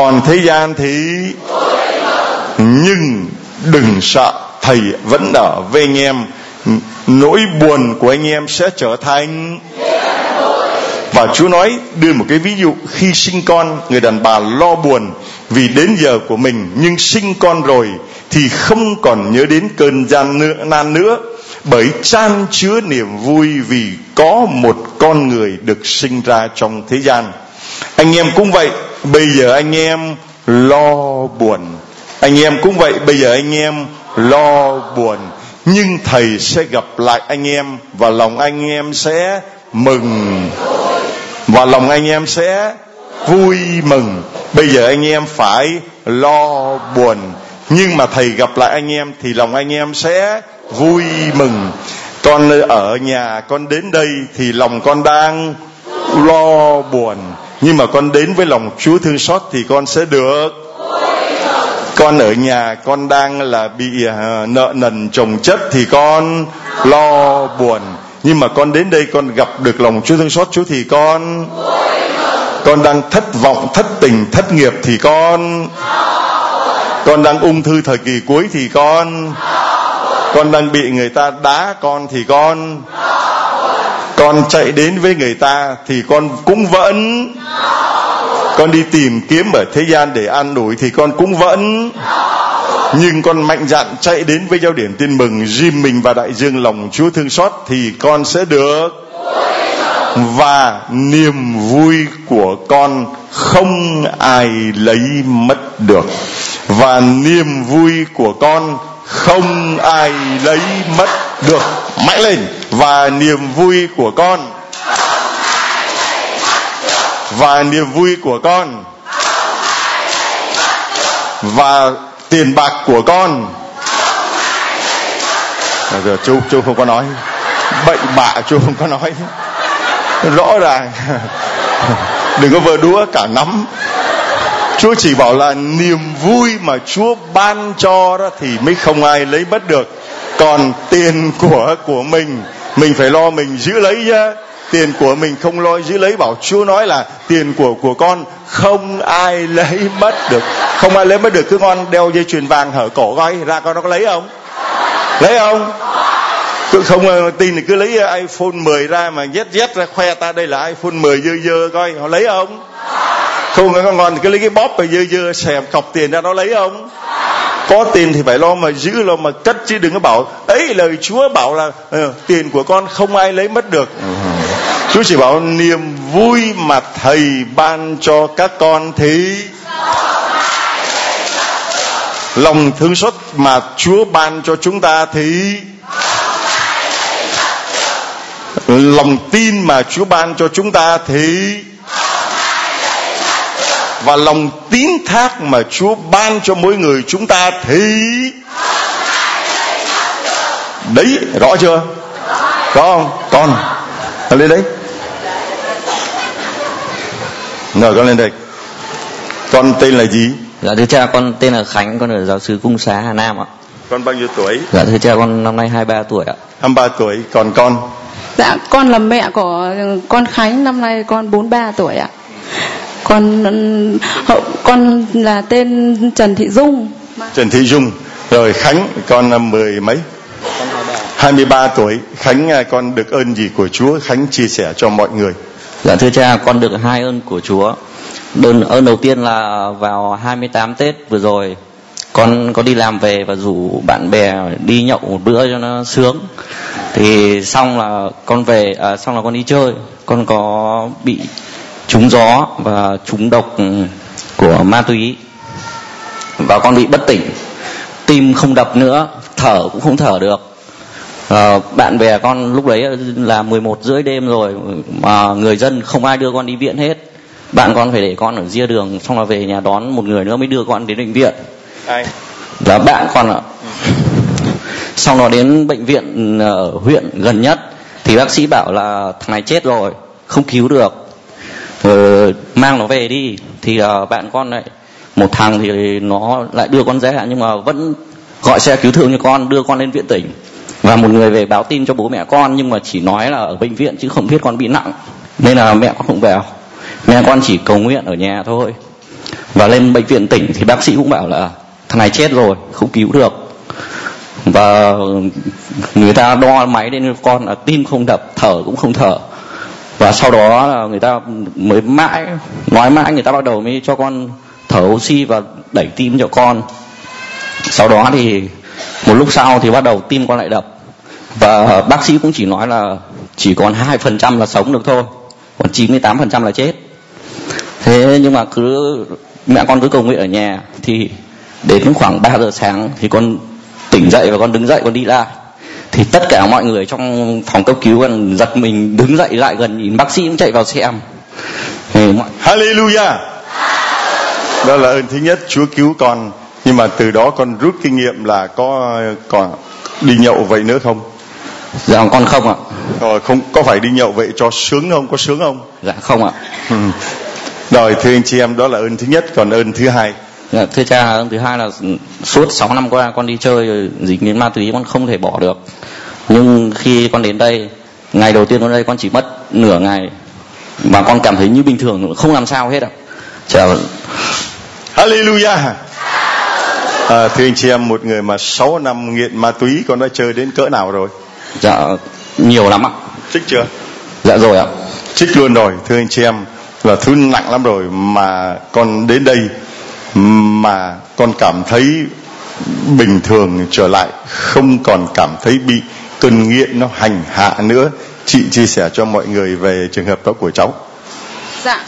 còn thế gian thì nhưng đừng sợ thầy vẫn ở với anh em. Nỗi buồn của anh em sẽ trở thành. Và Chúa nói đưa một cái ví dụ khi sinh con người đàn bà lo buồn vì đến giờ của mình nhưng sinh con rồi thì không còn nhớ đến cơn gian nữa, nan nữa. Bởi chan chứa niềm vui vì có một con người được sinh ra trong thế gian. Anh em cũng vậy bây giờ anh em lo buồn. Anh em cũng vậy, bây giờ anh em lo buồn. Nhưng thầy sẽ gặp lại anh em và lòng anh em sẽ mừng. Và lòng anh em sẽ vui mừng. Bây giờ anh em phải lo buồn. Nhưng mà thầy gặp lại anh em thì lòng anh em sẽ vui mừng. Con ở nhà con đến đây thì lòng con đang lo buồn nhưng mà con đến với lòng chúa thương xót thì con sẽ được. Con ở nhà con đang là bị uh, nợ nần chồng chất thì con lo buồn. Nhưng mà con đến đây con gặp được lòng chúa thương xót chúa thì con con đang thất vọng thất tình thất nghiệp thì con con đang ung thư thời kỳ cuối thì con con đang bị người ta đá con thì con con chạy đến với người ta thì con cũng vẫn. Con đi tìm kiếm ở thế gian để an ủi thì con cũng vẫn. Nhưng con mạnh dạn chạy đến với giao điểm tin mừng ghim mình và đại dương lòng chúa thương xót thì con sẽ được. Và niềm vui của con không ai lấy mất được. Và niềm vui của con không ai lấy mất được. Mạnh lên và niềm vui của con. Và niềm vui của con. Và tiền bạc của con. À, giờ chú chú không có nói. Bệnh bạ chú không có nói. Rõ ràng. Đừng có vờ đũa cả nắm. Chúa chỉ bảo là niềm vui mà Chúa ban cho đó thì mới không ai lấy mất được. Còn tiền của của mình mình phải lo mình giữ lấy chứ. Tiền của mình không lo giữ lấy, bảo Chúa nói là tiền của của con không ai lấy mất được. Không ai lấy mất được, cứ ngon đeo dây chuyền vàng hở cổ coi ra con nó có lấy không? Lấy không? cứ không ờ, tin thì cứ lấy ờ, iPhone 10 ra mà nhét nhét ra khoe ta, đây là iPhone 10 dơ dơ coi họ lấy không không có ngon thì cứ lấy cái bóp và dơ dơ, xèm cọc tiền ra nó lấy không có tiền thì phải lo mà giữ lo mà cất chứ đừng có bảo ấy lời Chúa bảo là uh, tiền của con không ai lấy mất được. Chúa chỉ bảo niềm vui mà thầy ban cho các con thì lòng thương xót mà Chúa ban cho chúng ta thì lòng tin mà Chúa ban cho chúng ta thì và lòng tín thác mà Chúa ban cho mỗi người chúng ta thì đấy rõ chưa? Có không? Con lên đấy. Ngờ con lên đây. Con tên là gì? Dạ thưa cha con tên là khánh con ở giáo sứ cung xá hà nam ạ. Con bao nhiêu tuổi? Dạ thưa cha con năm nay 23 tuổi ạ. 23 tuổi. Còn con? Dạ, con là mẹ của con Khánh, năm nay con 43 tuổi ạ. Con hậu con là tên Trần Thị Dung. Trần Thị Dung. Rồi Khánh con là mười mấy? 23 tuổi. Khánh à, con được ơn gì của Chúa? Khánh chia sẻ cho mọi người. Dạ thưa cha, con được hai ơn của Chúa. Đơn ơn đầu tiên là vào 28 Tết vừa rồi con có đi làm về và rủ bạn bè đi nhậu một bữa cho nó sướng thì xong là con về à, xong là con đi chơi con có bị trúng gió và trúng độc của ma túy. Và con bị bất tỉnh. Tim không đập nữa thở cũng không thở được. À, bạn bè con lúc đấy là 11 rưỡi đêm rồi mà người dân không ai đưa con đi viện hết. Bạn con phải để con ở ria đường xong là về nhà đón một người nữa mới đưa con đến bệnh viện. Ai? Là bạn con ạ. Xong nó đến bệnh viện ở huyện gần nhất thì bác sĩ bảo là thằng này chết rồi không cứu được uh, mang nó về đi. Thì uh, bạn con lại một thằng thì nó lại đưa con ra nhưng mà vẫn gọi xe cứu thương cho con đưa con lên viện tỉnh. Và một người về báo tin cho bố mẹ con nhưng mà chỉ nói là ở bệnh viện chứ không biết con bị nặng. Nên là mẹ con không vào mẹ con chỉ cầu nguyện ở nhà thôi. Và lên bệnh viện tỉnh thì bác sĩ cũng bảo là thằng này chết rồi không cứu được. Và người ta đo máy lên con là tim không đập thở cũng không thở và sau đó là người ta mới mãi nói mãi người ta bắt đầu mới cho con thở oxy và đẩy tim cho con. Sau đó thì một lúc sau thì bắt đầu tim con lại đập. Và bác sĩ cũng chỉ nói là chỉ còn hai phần trăm là sống được thôi, còn 98 phần trăm là chết. Thế nhưng mà cứ mẹ con cứ cầu nguyện ở nhà thì đến khoảng 3 giờ sáng thì con tỉnh dậy và con đứng dậy, con đi lại thì tất cả mọi người trong phòng cấp cứu còn giật mình đứng dậy lại gần nhìn bác sĩ cũng chạy vào xem. Thì mọi Hallelujah. Đó là ơn thứ nhất Chúa cứu con. Nhưng mà từ đó con rút kinh nghiệm là có còn đi nhậu vậy nữa không? Dạ con không ạ. Rồi không có phải đi nhậu vậy cho sướng không? Có sướng không? Dạ không ạ. Ừ. rồi thưa anh chị em đó là ơn thứ nhất. Còn ơn thứ hai thưa cha thứ hai là suốt 6 năm qua con đi chơi rồi dính đến ma túy con không thể bỏ được. Nhưng khi con đến đây ngày đầu tiên đến đây con chỉ mất nửa ngày mà con cảm thấy như bình thường không làm sao hết ạ. Chào. Hallelujah. À, thưa anh chị em một người mà 6 năm nghiện ma túy con đã chơi đến cỡ nào rồi? Dạ nhiều lắm ạ. Trích chưa? Dạ rồi ạ. Trích luôn rồi. Thưa anh chị em là thứ nặng lắm rồi mà con đến đây mà con cảm thấy bình thường trở lại không còn cảm thấy bị cơn nghiện nó hành hạ nữa chị chia sẻ cho mọi người về trường hợp đó của cháu Dạ.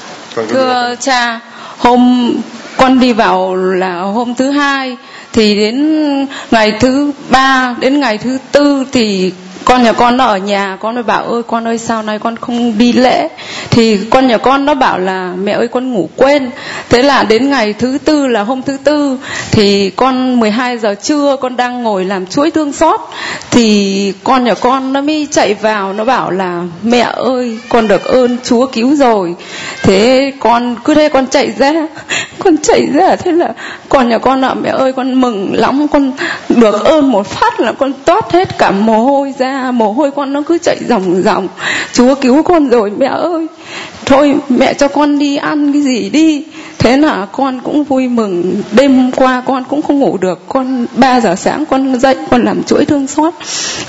Thưa cha, hôm con đi vào là hôm thứ hai thì đến ngày thứ ba đến ngày thứ tư thì con nhà con nó ở nhà, con mới bảo ơi con ơi, sao nay con không đi lễ? Thì con nhà con nó bảo là, mẹ ơi, con ngủ quên. Thế là đến ngày thứ tư là hôm thứ tư, thì con 12 giờ trưa con đang ngồi làm chuỗi thương xót, thì con nhà con nó mới chạy vào, nó bảo là, mẹ ơi, con được ơn chúa cứu rồi. Thế con, cứ thế con chạy ra, con chạy ra, thế là con nhà con ạ mẹ ơi, con mừng lắm, con được ơn một phát là con toát hết cả mồ hôi ra mồ hôi con nó cứ chạy ròng ròng. Chúa cứu con rồi mẹ ơi. Thôi mẹ cho con đi ăn cái gì đi. Thế là con cũng vui mừng. Đêm qua con cũng không ngủ được. Con 3 giờ sáng con dậy con làm chuỗi thương xót.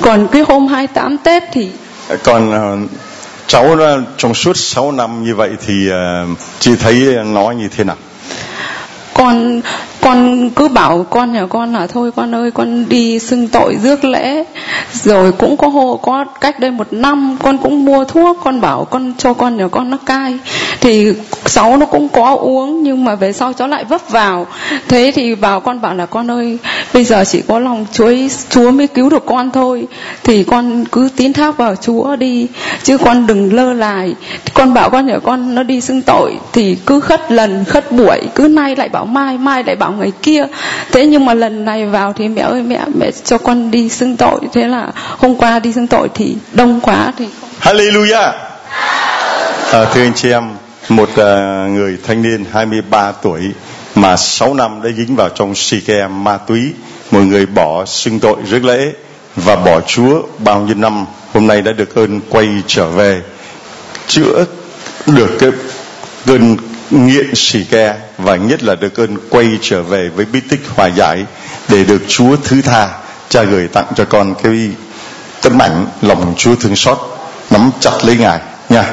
Còn cái hôm 28 Tết thì còn ờ, cháu nó trong suốt 6 năm như vậy thì ờ, chị thấy nó như thế nào? Con con cứ bảo con nhà con là thôi con ơi, con đi xưng tội rước lễ. Rồi cũng có hồ có cách đây một năm, con cũng mua thuốc, con bảo con cho con nhà con nó cai. Thì cháu nó cũng có uống, nhưng mà về sau cháu lại vấp vào. Thế thì vào con, bảo là con ơi, bây giờ chỉ có lòng chúa chúa mới cứu được con thôi. Thì con cứ tín thác vào chúa đi, chứ con đừng lơ lại. Con bảo con nhà con nó đi xưng tội, thì cứ khất lần, khất buổi, cứ nay lại bảo mai mai lại bảo người kia. Thế nhưng mà lần này vào thì mẹ ơi mẹ mẹ cho con đi xưng tội. Thế là hôm qua đi xưng tội thì đông quá thì Hallelujah. À, thưa anh chị em một uh, người thanh niên 23 tuổi mà 6 năm đã dính vào trong xì ke ma túy một người bỏ xưng tội rước lễ và bỏ Chúa bao nhiêu năm hôm nay đã được ơn quay trở về. Chữa được cái cơn nghiện xì ke và nhất là được ơn quay trở về với bí tích hòa giải để được Chúa thứ tha, cha gửi tặng cho con cái tấm ảnh lòng Chúa thương xót, nắm chặt lấy ngài. Nha,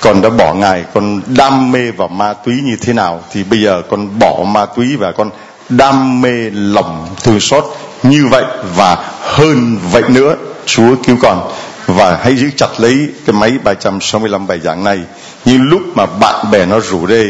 con đã bỏ ngài, con đam mê vào ma túy như thế nào thì bây giờ con bỏ ma túy và con đam mê lòng thương xót như vậy và hơn vậy nữa, Chúa cứu con. Và hãy giữ chặt lấy cái máy 365 bài giảng này như lúc mà bạn bè nó rủ rê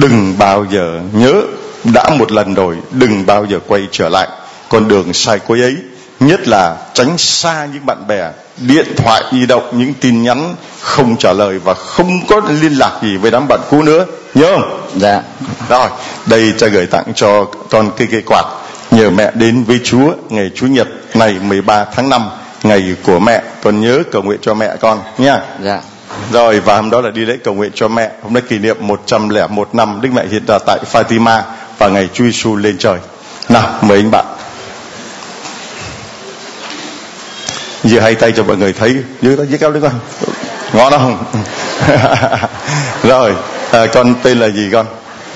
đừng bao giờ nhớ đã một lần rồi đừng bao giờ quay trở lại con đường sai quấy ấy nhất là tránh xa những bạn bè điện thoại di động những tin nhắn không trả lời và không có liên lạc gì với đám bạn cũ nữa. Nhớ không? Dạ. Rồi đây cha gửi tặng cho con cây cây quạt. Nhờ mẹ đến với Chúa ngày Chủ nhật ngày 13 tháng 5 ngày của mẹ. Con nhớ cầu nguyện cho mẹ con nha. Dạ rồi và hôm đó là đi lễ cầu nguyện cho mẹ. Hôm nay kỷ niệm 101 năm Đức Mẹ hiện ra tại Fatima và ngày Chúa Giêsu lên trời. Nào mời anh bạn. Giơ hai tay cho mọi người thấy. Giơ tay giơ cao lên con. Ngon không? Rồi à, con tên là gì con?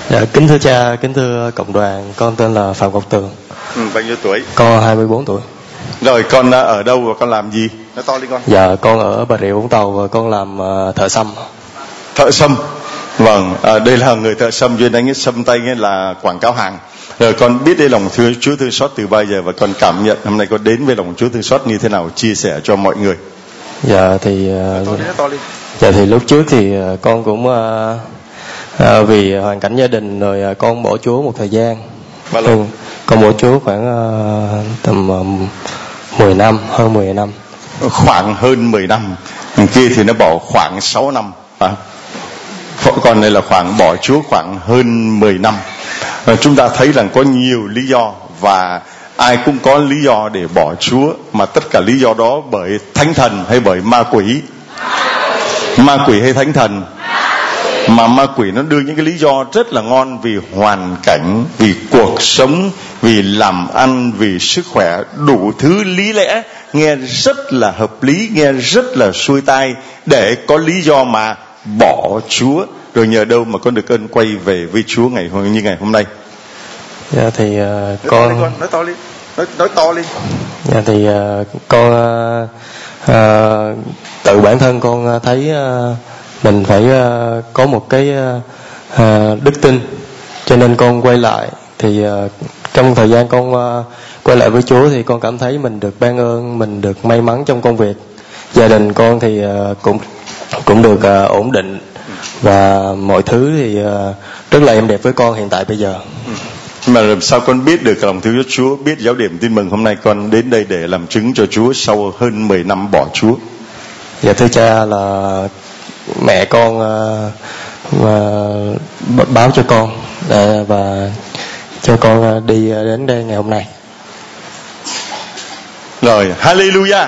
Dạ, kính thưa cha, kính thưa cộng đoàn, con tên là Phạm Ngọc Tường, ừ, bao nhiêu tuổi? Con 24 tuổi. rồi con à, ở đâu và con làm gì nói to lên con Dạ, con ở Bà Rịa Vũng Tàu và con làm ờ, thợ xăm. thợ sâm vâng à, đây là người thợ sâm duyên đánh sâm tay nghĩa là quảng cáo hàng rồi con biết đây lòng thương Chúa thương xót từ bao giờ và con cảm nhận hôm nay con đến với lòng Chúa thương xót như thế nào chia sẻ cho mọi người. dạ thì ờ, dạ thì lúc trước thì ờ, con cũng ờ, ờ, vì hoàn cảnh gia đình rồi ờ, con bỏ chúa một thời gian? Ừ, con bỏ chúa khoảng ờ, tầm ờ, 10 năm hơn 10 năm Khoảng hơn 10 năm. Thằng kia thì nó bỏ khoảng 6 năm. À. Còn đây là khoảng bỏ Chúa khoảng hơn 10 năm. À, chúng ta thấy rằng có nhiều lý do và ai cũng có lý do để bỏ Chúa mà tất cả lý do đó bởi thánh thần hay bởi ma quỷ. Ma quỷ hay thánh thần? mà ma quỷ nó đưa những cái lý do rất là ngon vì hoàn cảnh vì cuộc sống vì làm ăn vì sức khỏe đủ thứ lý lẽ nghe rất là hợp lý nghe rất là xuôi tai để có lý do mà bỏ chúa. Rồi nhờ đâu mà con được ơn quay về với chúa ngày hôm như ngày hôm nay? Dạ thì ờ, con nói to lên nói, nói to lên dạ thì ờ, con ờ, ờ, tự bản thân con thấy ờ, mình phải ờ, có một cái ờ, ờ, đức tin. Cho nên con quay lại thì ờ, trong thời gian con ờ, quay lại với Chúa thì con cảm thấy mình được ban ơn mình được may mắn trong công việc. Gia đình con thì ờ, cũng cũng được ờ, ổn định. Và mọi thứ thì ờ, rất là êm đẹp với con hiện tại bây giờ. Mà làm sao con biết được lòng thương Chúa biết giáo điểm tin mừng hôm nay con đến đây để làm chứng cho Chúa sau hơn 10 năm bỏ Chúa? Dạ thưa cha là mẹ con b- báo cho con ờ, và cho con đi đến đây ngày hôm nay. Rồi, Hallelujah.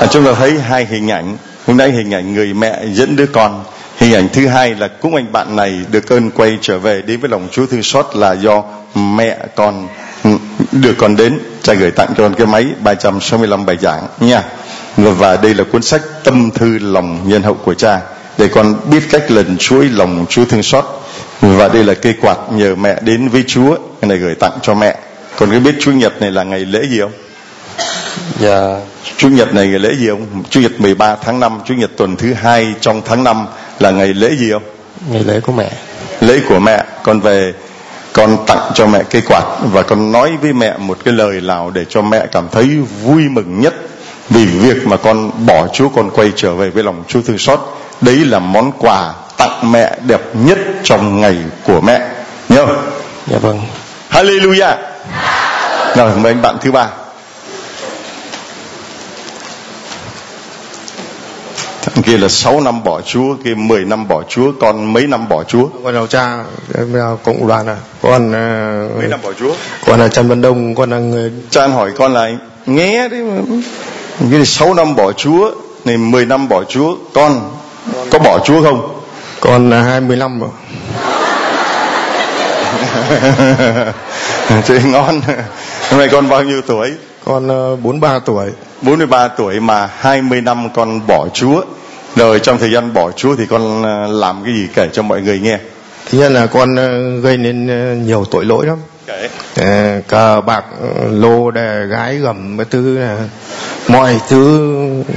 À, chúng ta thấy hai hình ảnh. Hôm nay hình ảnh người mẹ dẫn đứa con. Hình ảnh thứ hai là cũng anh bạn này được ơn quay trở về đến với lòng Chúa thương xót là do mẹ con ừ, được con đến. Cha gửi tặng cho con cái máy 365 bài giảng nha. Và đây là cuốn sách Tâm thư lòng nhân hậu của cha để con biết cách lần chuỗi lòng Chúa thương xót. Và đây là cây quạt nhờ mẹ đến với Chúa, cái này gửi tặng cho mẹ. Còn có biết Chúa Nhật này là ngày lễ gì không? Dạ Chủ nhật này ngày lễ gì không? Chủ nhật 13 tháng 5, Chủ nhật tuần thứ hai trong tháng 5 là ngày lễ gì không? ngày lễ của mẹ. Lễ của mẹ. Con về con tặng cho mẹ cây quạt và con nói với mẹ một cái lời nào để cho mẹ cảm thấy vui mừng nhất vì việc mà con bỏ Chúa con quay trở về với lòng Chúa thương xót. Đấy là món quà tặng mẹ đẹp nhất trong ngày của mẹ. Nhớ không? Dạ vâng. Hallelujah. Rồi mời anh bạn thứ ba. Thằng kia là 6 năm bỏ Chúa, kia 10 năm bỏ Chúa, con mấy năm bỏ Chúa? con chào cha là cộng đoàn à con ờ, Mấy năm bỏ Chúa? con là trần văn đông con là người Cha anh hỏi con là nghe đấy mà. Cái này 6 năm bỏ Chúa, này 10 năm bỏ Chúa, con có bỏ Chúa không? con là hai mươi năm rồi Chơi ngon. Hôm nay con bao nhiêu tuổi? con bốn ba tuổi 43 tuổi mà 20 năm con bỏ Chúa. Rồi trong thời gian bỏ Chúa thì con ờ, làm cái gì kể cho mọi người nghe. thứ nhất là con ờ, gây nên ờ, nhiều tội lỗi lắm cờ bạc lô đề gái gầm cái thứ là mọi thứ ừ,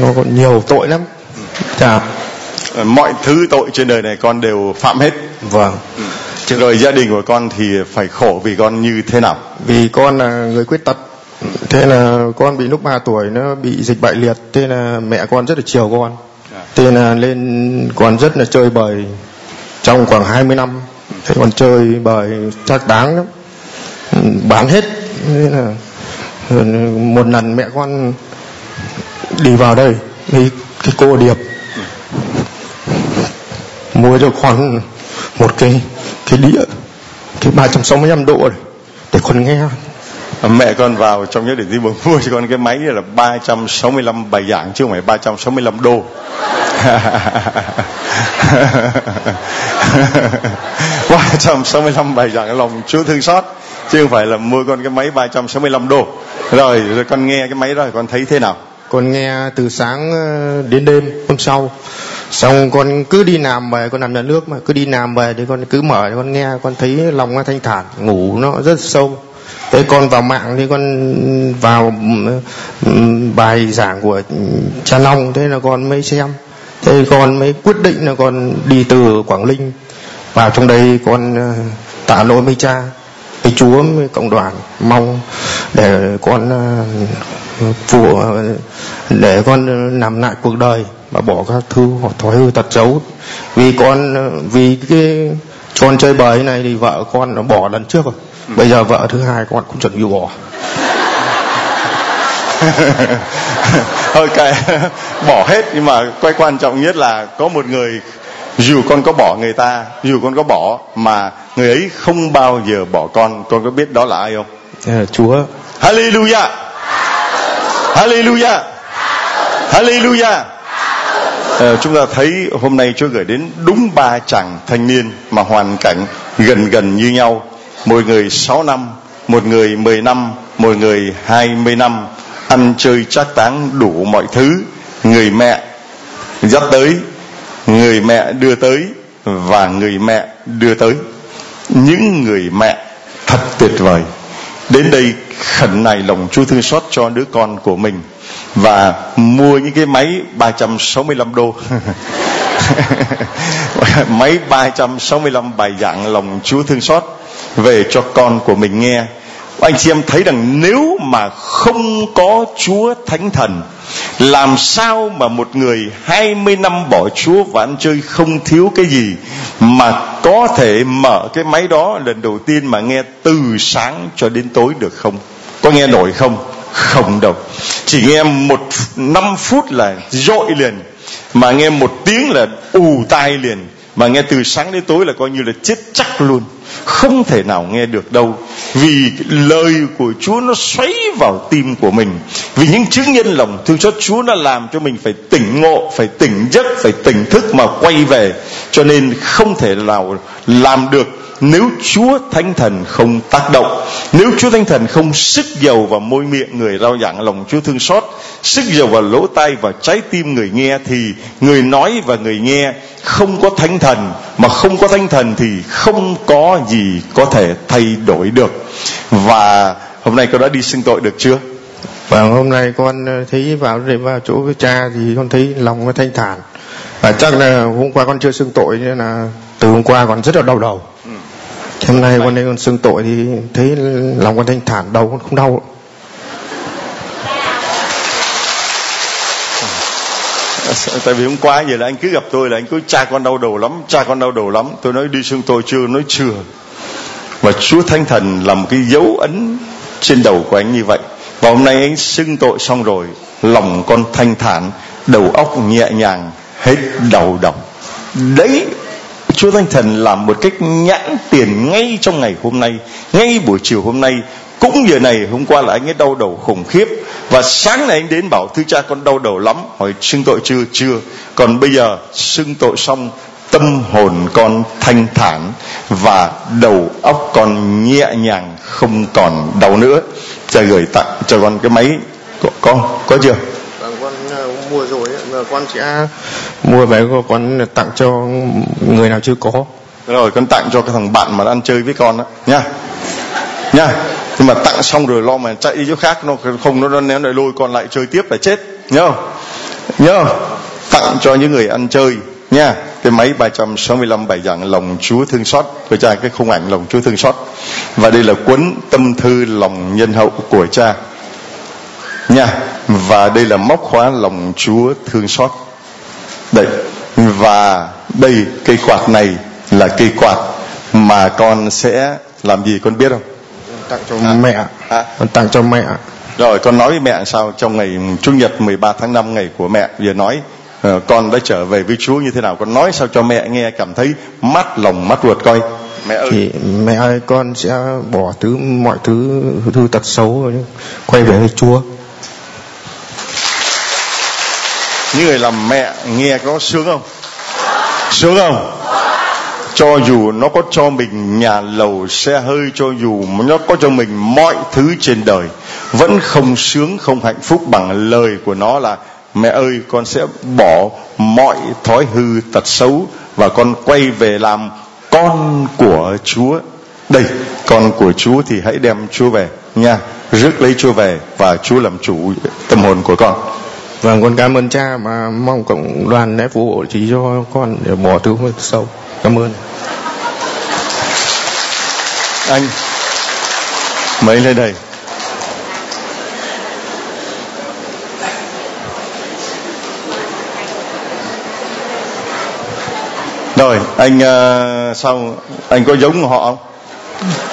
nó còn nhiều tội lắm Ờ, Mọi thứ tội trên đời này con đều phạm hết. vâng Rồi gia đình của con thì phải khổ vì con như thế nào? vì con là người khuyết tật thế là con bị lúc 3 tuổi nó bị dịch bại liệt thế là mẹ con rất là chiều con. Thế là lên con rất là chơi bời trong khoảng 20 năm. Thế con chơi bời chắc đáng lắm. Bán hết. Thế là ừ, một lần mẹ con đi vào đây đi cái cô điệp mua cho con một cái cái đĩa cái 365 độ này để con nghe. Ờ, Ờ, mẹ con vào trong nhớ để đi bồng mua cho con cái máy là 365 bài giảng chứ không phải 365 đô. 365 bài giảng lòng Chúa thương xót, chứ không phải là mua con cái máy 365 đô. Rồi rồi con nghe cái máy rồi con thấy thế nào? con nghe từ sáng ờ, đến đêm hôm sau xong con cứ đi làm về, con làm nhà nước mà, cứ đi làm về thì con, cứ mở con nghe, con thấy lòng nó thanh thản, ngủ nó rất sâu thế con vào mạng thì con vào ừ, bài giảng của cha long, thế là con mới xem. Thế con mới quyết định là con đi từ quảng ninh vào trong đây con ờ, tạ lỗi với cha, với chúa, với cộng đoàn. Mong để con ờ, phụ ờ, để con làm lại cuộc đời và bỏ các thứ thói hư tật xấu. Vì con vì cái con chơi bời này thì vợ con nó bỏ lần trước rồi bây giờ vợ thứ hai con cũng chuẩn bị bỏ thôi cái bỏ hết nhưng mà quay quan trọng nhất là có một người dù con có bỏ người ta dù con có bỏ mà người ấy không bao giờ bỏ con con có biết đó là ai không? Ờ, chúa. Hallelujah. Hallelujah. Hallelujah. Ờ, chúng ta thấy hôm nay Chúa gửi đến đúng ba chàng thanh niên mà hoàn cảnh gần gần như nhau mỗi người 6 năm, một người 10 năm, một người 20 năm. Ăn chơi trác táng đủ mọi thứ, người mẹ dắt tới, người mẹ đưa tới và người mẹ đưa tới. Những người mẹ thật tuyệt vời. Đến đây khẩn này lòng Chúa thương xót cho đứa con của mình và mua những cái máy 365 đô. Máy 365 bài giảng lòng Chúa thương xót về cho con của mình nghe. Anh chị em thấy rằng nếu mà không có Chúa Thánh Thần, làm sao mà một người 20 năm bỏ Chúa và ăn chơi không thiếu cái gì mà có thể mở cái máy đó lần đầu tiên mà nghe từ sáng cho đến tối được không? Có nghe nổi không? Không đâu. Chỉ nghe một năm phút là dội liền, mà nghe một tiếng là ù tai liền mà nghe từ sáng đến tối là coi như là chết chắc luôn. Không thể nào nghe được đâu. Vì lời của Chúa nó xoáy vào tim của mình. Vì những chứng nhân lòng thương xót Chúa nó làm cho mình phải tỉnh ngộ, phải tỉnh giấc, phải tỉnh thức mà quay về. Cho nên không thể nào làm được nếu Chúa Thánh Thần không tác động. Nếu Chúa Thánh Thần không sức dầu vào môi miệng người rao giảng lòng Chúa thương xót sức dầu vào lỗ tai và trái tim người nghe thì người nói và người nghe không có Thánh Thần mà không có Thánh Thần thì không có gì có thể thay đổi được. Và hôm nay con đã đi xưng tội được chưa? Và hôm nay con ờ, thấy vào để vào chỗ cha thì con thấy lòng nó thanh thản. Và chắc là hôm qua con chưa xưng tội nên là từ hôm qua còn rất là đau đầu. Hôm nay con đây con xưng tội thì thấy lòng con thanh thản đầu con không đau tại vì hôm qua giờ là anh cứ gặp tôi là anh cứ cha con đau đầu lắm cha con đau đầu lắm. Tôi nói, đi xưng tôi chưa? Nói, chưa. Và Chúa Thánh Thần làm cái dấu ấn trên đầu của anh như vậy. Và hôm nay anh xưng tội xong rồi, lòng con thanh thản, đầu óc nhẹ nhàng, hết đầu độc. Đấy, Chúa Thánh Thần làm một cách nhãn tiền ngay trong ngày hôm nay, ngay buổi chiều hôm nay. Cũng giờ này, hôm qua là anh ấy đau đầu khủng khiếp và sáng nay anh đến bảo thưa cha con đau đầu lắm. Hỏi xưng tội chưa? Chưa. Còn bây giờ xưng tội xong tâm hồn con thanh thản và đầu óc con nhẹ nhàng không còn đau nữa. Cha gửi tặng cho con cái máy. Có có, có chưa? Vâng, con ờ, mua rồi mà con sẽ mua về con tặng cho người nào chưa có. Rồi con tặng cho cái thằng bạn mà ăn chơi với con đó nha. Nha nhưng mà tặng xong rồi lo mà chạy đi chỗ khác, nó không, nó ném lại lôi còn lại chơi tiếp là chết. Nhớ không? Nhớ không? Tặng cho những người ăn chơi, nha. Cái máy 365 bài giảng lòng Chúa thương xót. Của cha, cái khung ảnh lòng Chúa thương xót. Và đây là cuốn tâm thư lòng nhân hậu của cha. Nha. Và đây là móc khóa lòng Chúa thương xót. Đây. Và đây, cây quạt này là cây quạt mà con sẽ làm gì con biết không? Tặng cho mẹ. À, con tặng cho mẹ. Rồi con nói với mẹ sao trong ngày chủ nhật 13 tháng 5 ngày của mẹ giờ nói ờ, con đã trở về với Chúa như thế nào? Con nói sao cho mẹ nghe cảm thấy mát lòng mát ruột coi. Mẹ ơi. Thì mẹ ơi con sẽ bỏ thứ mọi thứ thứ tật xấu quay về với Chúa. Những người làm mẹ nghe có sướng không? Sướng không cho dù nó có cho mình nhà lầu xe hơi cho dù nó có cho mình mọi thứ trên đời vẫn không sướng không hạnh phúc bằng lời của nó là mẹ ơi con sẽ bỏ mọi thói hư tật xấu và con quay về làm con của chúa. Đây con của chúa thì hãy đem chúa về nha. Rước lấy chúa về và chúa làm chủ tâm hồn của con. Vâng, con cảm ơn cha mà mong cộng đoàn đã phù hộ chỉ cho con để bỏ thứ sâu. Cảm ơn. anh mời lên đây? Rồi anh uh, sao anh có giống họ không?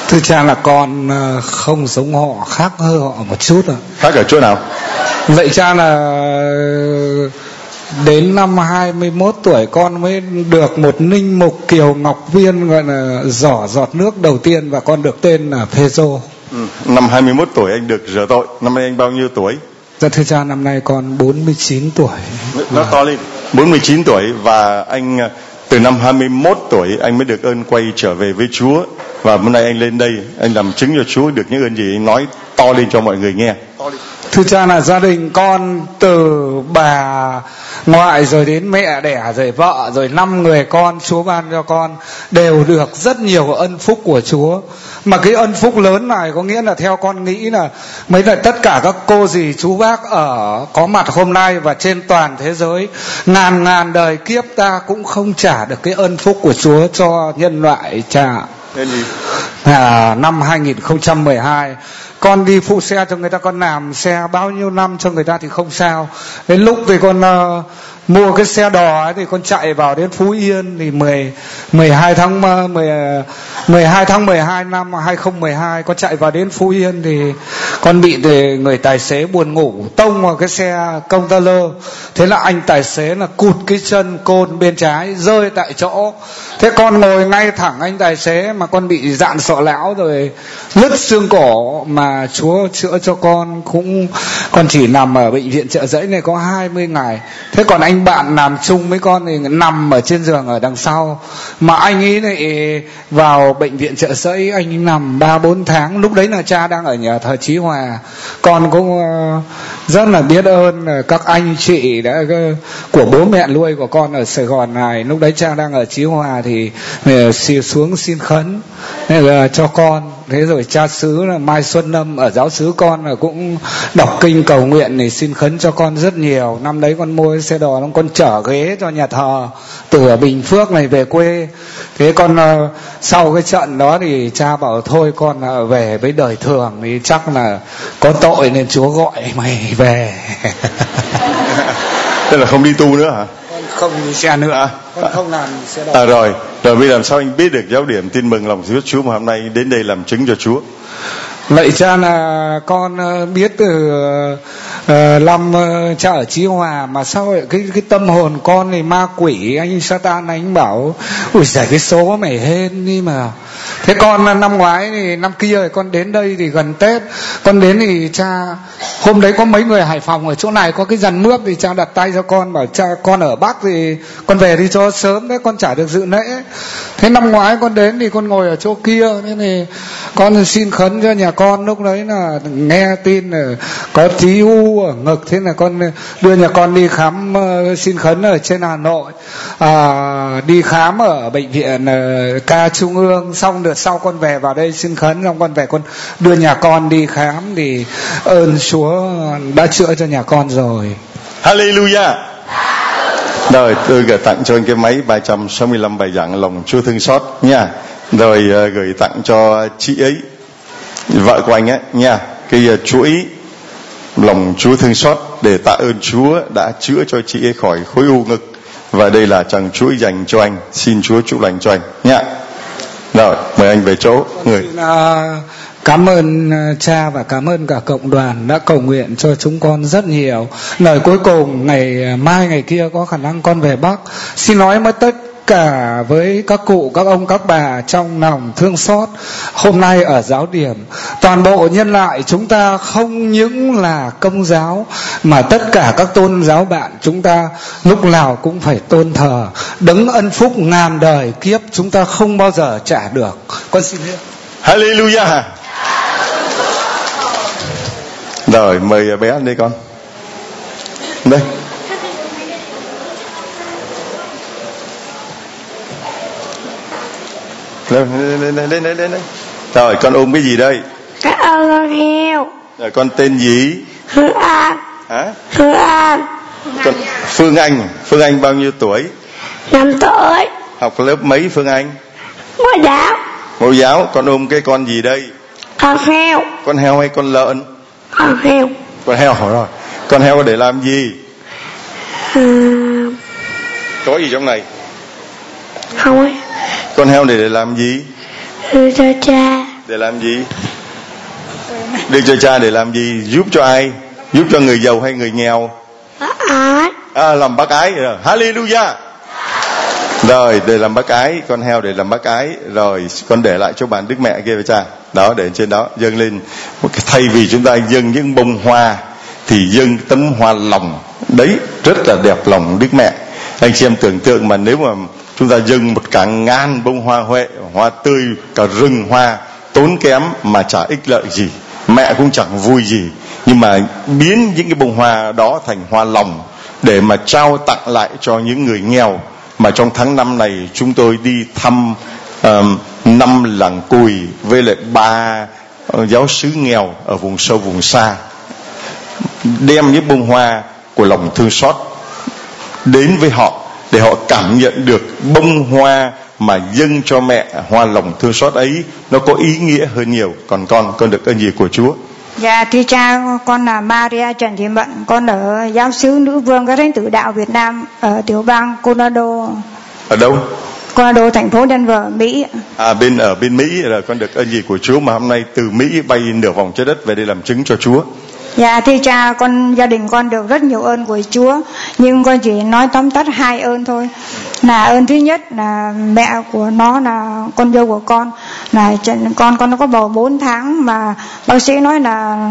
Thưa cha là con ờ, không giống họ khác hơn họ một chút ạ. Khác ở chỗ nào? Vậy cha là đến năm 21 tuổi con mới được một ninh mục kiều ngọc viên gọi là giỏ giọt nước đầu tiên và con được tên là Pedro. ừ. năm 21 tuổi anh được rửa tội năm nay anh bao nhiêu tuổi Dạ thưa cha năm nay con 49 tuổi. nó to lên 49 tuổi và anh từ năm 21 tuổi anh mới được ơn quay trở về với Chúa và hôm nay anh lên đây anh làm chứng cho Chúa được những ơn gì anh nói to lên cho mọi người nghe Thưa cha là gia đình con từ bà ngoại rồi đến mẹ đẻ rồi vợ rồi năm người con, Chúa ban cho con, đều được rất nhiều ân phúc của Chúa. Mà cái ân phúc lớn này có nghĩa là theo con nghĩ là mấy là tất cả các cô dì chú bác ở có mặt hôm nay và trên toàn thế giới, ngàn ngàn đời kiếp ta cũng không trả được cái ân phúc của Chúa cho nhân loại cha. À, năm 2012 con đi phụ xe cho người ta con làm xe bao nhiêu năm cho người ta thì không sao. Đến lúc thì con uh, mua cái xe đò ấy thì con chạy vào đến Phú Yên thì 10 12 tháng 10 12 tháng 12 năm 2012 con chạy vào đến Phú Yên thì con bị thì người tài xế buồn ngủ, tông vào cái xe container. Thế là anh tài xế là cụt cái chân côn bên trái, rơi tại chỗ. Thế con ngồi ngay thẳng anh tài xế mà con bị dạn sọ lão rồi nứt xương cổ mà Chúa chữa cho con cũng, con chỉ nằm ở bệnh viện trợ giấy này có 20 ngày. Thế còn anh bạn làm chung với con thì nằm ở trên giường ở đằng sau. Mà anh ấy lại vào bệnh viện trợ giấy anh ấy nằm ba bốn tháng. Lúc đấy là cha đang ở nhà thờ Chí Hòa. Con cũng ờ, rất là biết ơn ờ, các anh chị đã ờ, của bố mẹ nuôi của con ở Sài Gòn này. Lúc đấy cha đang ở Chí Hòa thì xì xuống xin khấn uh, cho con. Thế rồi cha xứ là Mai Xuân Lâm ở giáo xứ con là cũng đọc kinh cầu nguyện thì xin khấn cho con rất nhiều. Năm đấy con mua xe đò con chở ghế cho nhà thờ từ ở Bình Phước này về quê. Thế con uh, sau cái trận đó thì cha bảo thôi con uh, về với đời thường thì chắc là có tội nên Chúa gọi mày về. Tức là không đi tu nữa hả? Con không đi xe nữa. À. con không làm xe đò à rồi. Rồi bây làm sao anh biết được giáo điểm tin mừng lòng Chúa Chúa mà hôm nay đến đây làm chứng cho Chúa? Vậy cha là con ờ, biết từ uh, uh, cha ở Chí Hòa mà sao lại cái cái tâm hồn con này ma quỷ anh Satan anh bảo ui giải cái số mày hên đi mà. Thế con năm ngoái thì năm kia thì con đến đây thì gần Tết con đến thì cha hôm đấy có mấy người Hải Phòng ở chỗ này có cái dàn mướp thì cha đặt tay cho con bảo cha con ở Bắc thì con về đi cho sớm đấy con chả được dự lễ. Thế năm ngoái con đến thì con ngồi ở chỗ kia thế thì con xin khấn cho nhà con lúc đấy là nghe tin là có tí u ở ngực thế là con đưa nhà con đi khám ờ, xin khấn ở trên Hà Nội. À, đi khám ở bệnh viện ờ, ca trung ương xong được sau con về vào đây xin khấn xong con về con đưa nhà con đi khám thì ơn Chúa đã chữa cho nhà con rồi. Hallelujah. Rồi tôi gửi tặng cho anh cái máy 365 bài giảng lòng Chúa thương xót nha. Rồi ờ, gửi tặng cho chị ấy vợ của anh ấy nha. Cái ờ, chuỗi lòng Chúa thương xót để tạ ơn Chúa đã chữa cho chị ấy khỏi khối u ngực. Và đây là chàng chuỗi dành cho anh. Xin Chúa chúc lành cho anh nha. Rồi mời anh về chỗ người. À, cảm ơn ờ, cha và cảm ơn cả cộng đoàn đã cầu nguyện cho chúng con rất nhiều. Lời cuối cùng, ngày ờ, mai ngày kia có khả năng con về bắc. Xin nói với tất cả với các cụ, các ông, các bà trong lòng thương xót. Hôm nay ở giáo điểm, toàn bộ nhân loại chúng ta không những là công giáo, mà tất cả các tôn giáo bạn chúng ta lúc nào cũng phải tôn thờ. Đấng ân phúc ngàn đời kiếp chúng ta không bao giờ trả được. Con xin hết. Hallelujah rồi mời bé anh đây con. Đây. Lên lên lên lên lên rồi con ôm cái gì đây? Cảm ơn con heo. Rồi con tên gì? Hương An hả? Hương An con Phương Anh. Phương Anh bao nhiêu tuổi? Năm tuổi. Học lớp mấy Phương Anh? Ngôi giáo. Mẫu giáo con ôm cái con gì đây? Con heo. Con heo hay con lợn con heo. Con heo rồi con heo để làm gì? À, có gì trong này? không ấy. Con heo này để làm gì? Đưa cho cha. Để làm gì? Đưa cho cha để làm gì? Giúp cho ai? Giúp cho người giàu hay người nghèo? Bác ái. À, làm bác ái. Rồi hallelujah. Rồi để làm bác ái. Con heo để làm bác ái. Rồi con để lại cho bạn đức mẹ kia với cha đó để trên đó dâng lên. Thay vì chúng ta dâng những bông hoa thì dâng tấm hoa lòng. Đấy rất là đẹp lòng đức mẹ. Anh chị em tưởng tượng mà nếu mà chúng ta dâng một cả ngàn bông hoa huệ hoa tươi cả rừng hoa tốn kém mà chả ích lợi gì. Mẹ cũng chẳng vui gì. Nhưng mà biến những cái bông hoa đó thành hoa lòng để mà trao tặng lại cho những người nghèo. Mà trong tháng năm này chúng tôi đi thăm um, năm làng cùi với lại ba uh, giáo sứ nghèo ở vùng sâu vùng xa đem những bông hoa của lòng thương xót đến với họ để họ cảm nhận được bông hoa mà dâng cho mẹ hoa lòng thương xót ấy nó có ý nghĩa hơn nhiều. Còn con con được ơn gì của Chúa? Dạ thưa cha con là Maria Trần Thị Mận Con ở giáo sứ nữ vương các thánh tử đạo Việt Nam Ở tiểu bang Colorado ở đâu Colorado thành phố Denver Mỹ à bên ở bên Mỹ là con được ơn gì của Chúa mà hôm nay từ Mỹ bay nửa vòng trái đất về đây làm chứng cho Chúa. Dạ thưa cha con gia đình con được rất nhiều ơn của Chúa Nhưng con chỉ nói tóm tắt hai ơn thôi. Là ơn thứ nhất là mẹ của nó là con dâu của con. Là con con nó có bầu 4 tháng mà bác sĩ nói là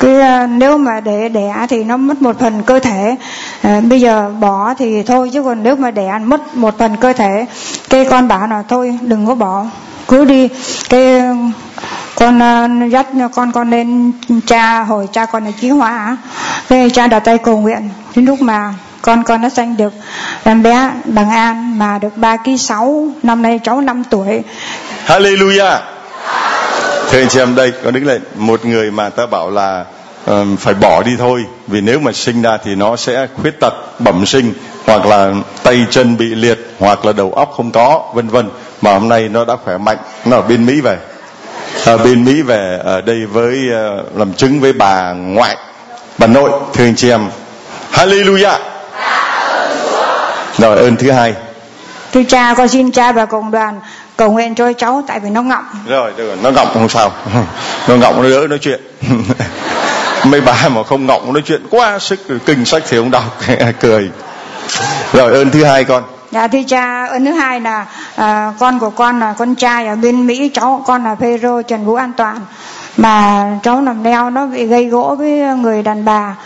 cái ờ, nếu mà để đẻ thì nó mất một phần cơ thể. À, bây giờ bỏ thì thôi chứ còn nếu mà đẻ mất một phần cơ thể cái con bảo là thôi đừng có bỏ. Cứ đi. Cái ờ, con ờ, dắt con con lên cha hồi cha con là chí hóa cái cha đặt tay cầu nguyện. Đến lúc mà con con nó sanh được em bé bằng an mà được ba ký sáu năm nay cháu 5 tuổi. Hallelujah. Thưa anh chị em đây con đứng lên. Một người mà ta bảo là um, phải bỏ đi thôi. Vì nếu mà sinh ra thì nó sẽ khuyết tật bẩm sinh hoặc là tay chân bị liệt hoặc là đầu óc không có vân vân. Mà hôm nay nó đã khỏe mạnh. Nó ở bên Mỹ về. Ở bên Mỹ về ở đây với uh, làm chứng với bà ngoại bà nội. Thưa anh chị em. Hallelujah! Dạ, Rồi ơn thứ hai. Thưa cha con xin cha và cộng đoàn cầu nguyện cho cháu tại vì nó ngọng. Rồi được rồi nó ngọng không sao. Nó ngọng nó đỡ nói chuyện. Mấy bà mà không ngọng nói chuyện quá sức kinh sách thì không đọc cười. Rồi ơn thứ hai con. Dạ thưa cha, ơn thứ hai là à, con của con là con trai ở bên Mỹ, cháu con là Phêrô Trần Vũ An Toàn. Mà cháu nằm đeo nó bị gây gỗ với người đàn bà.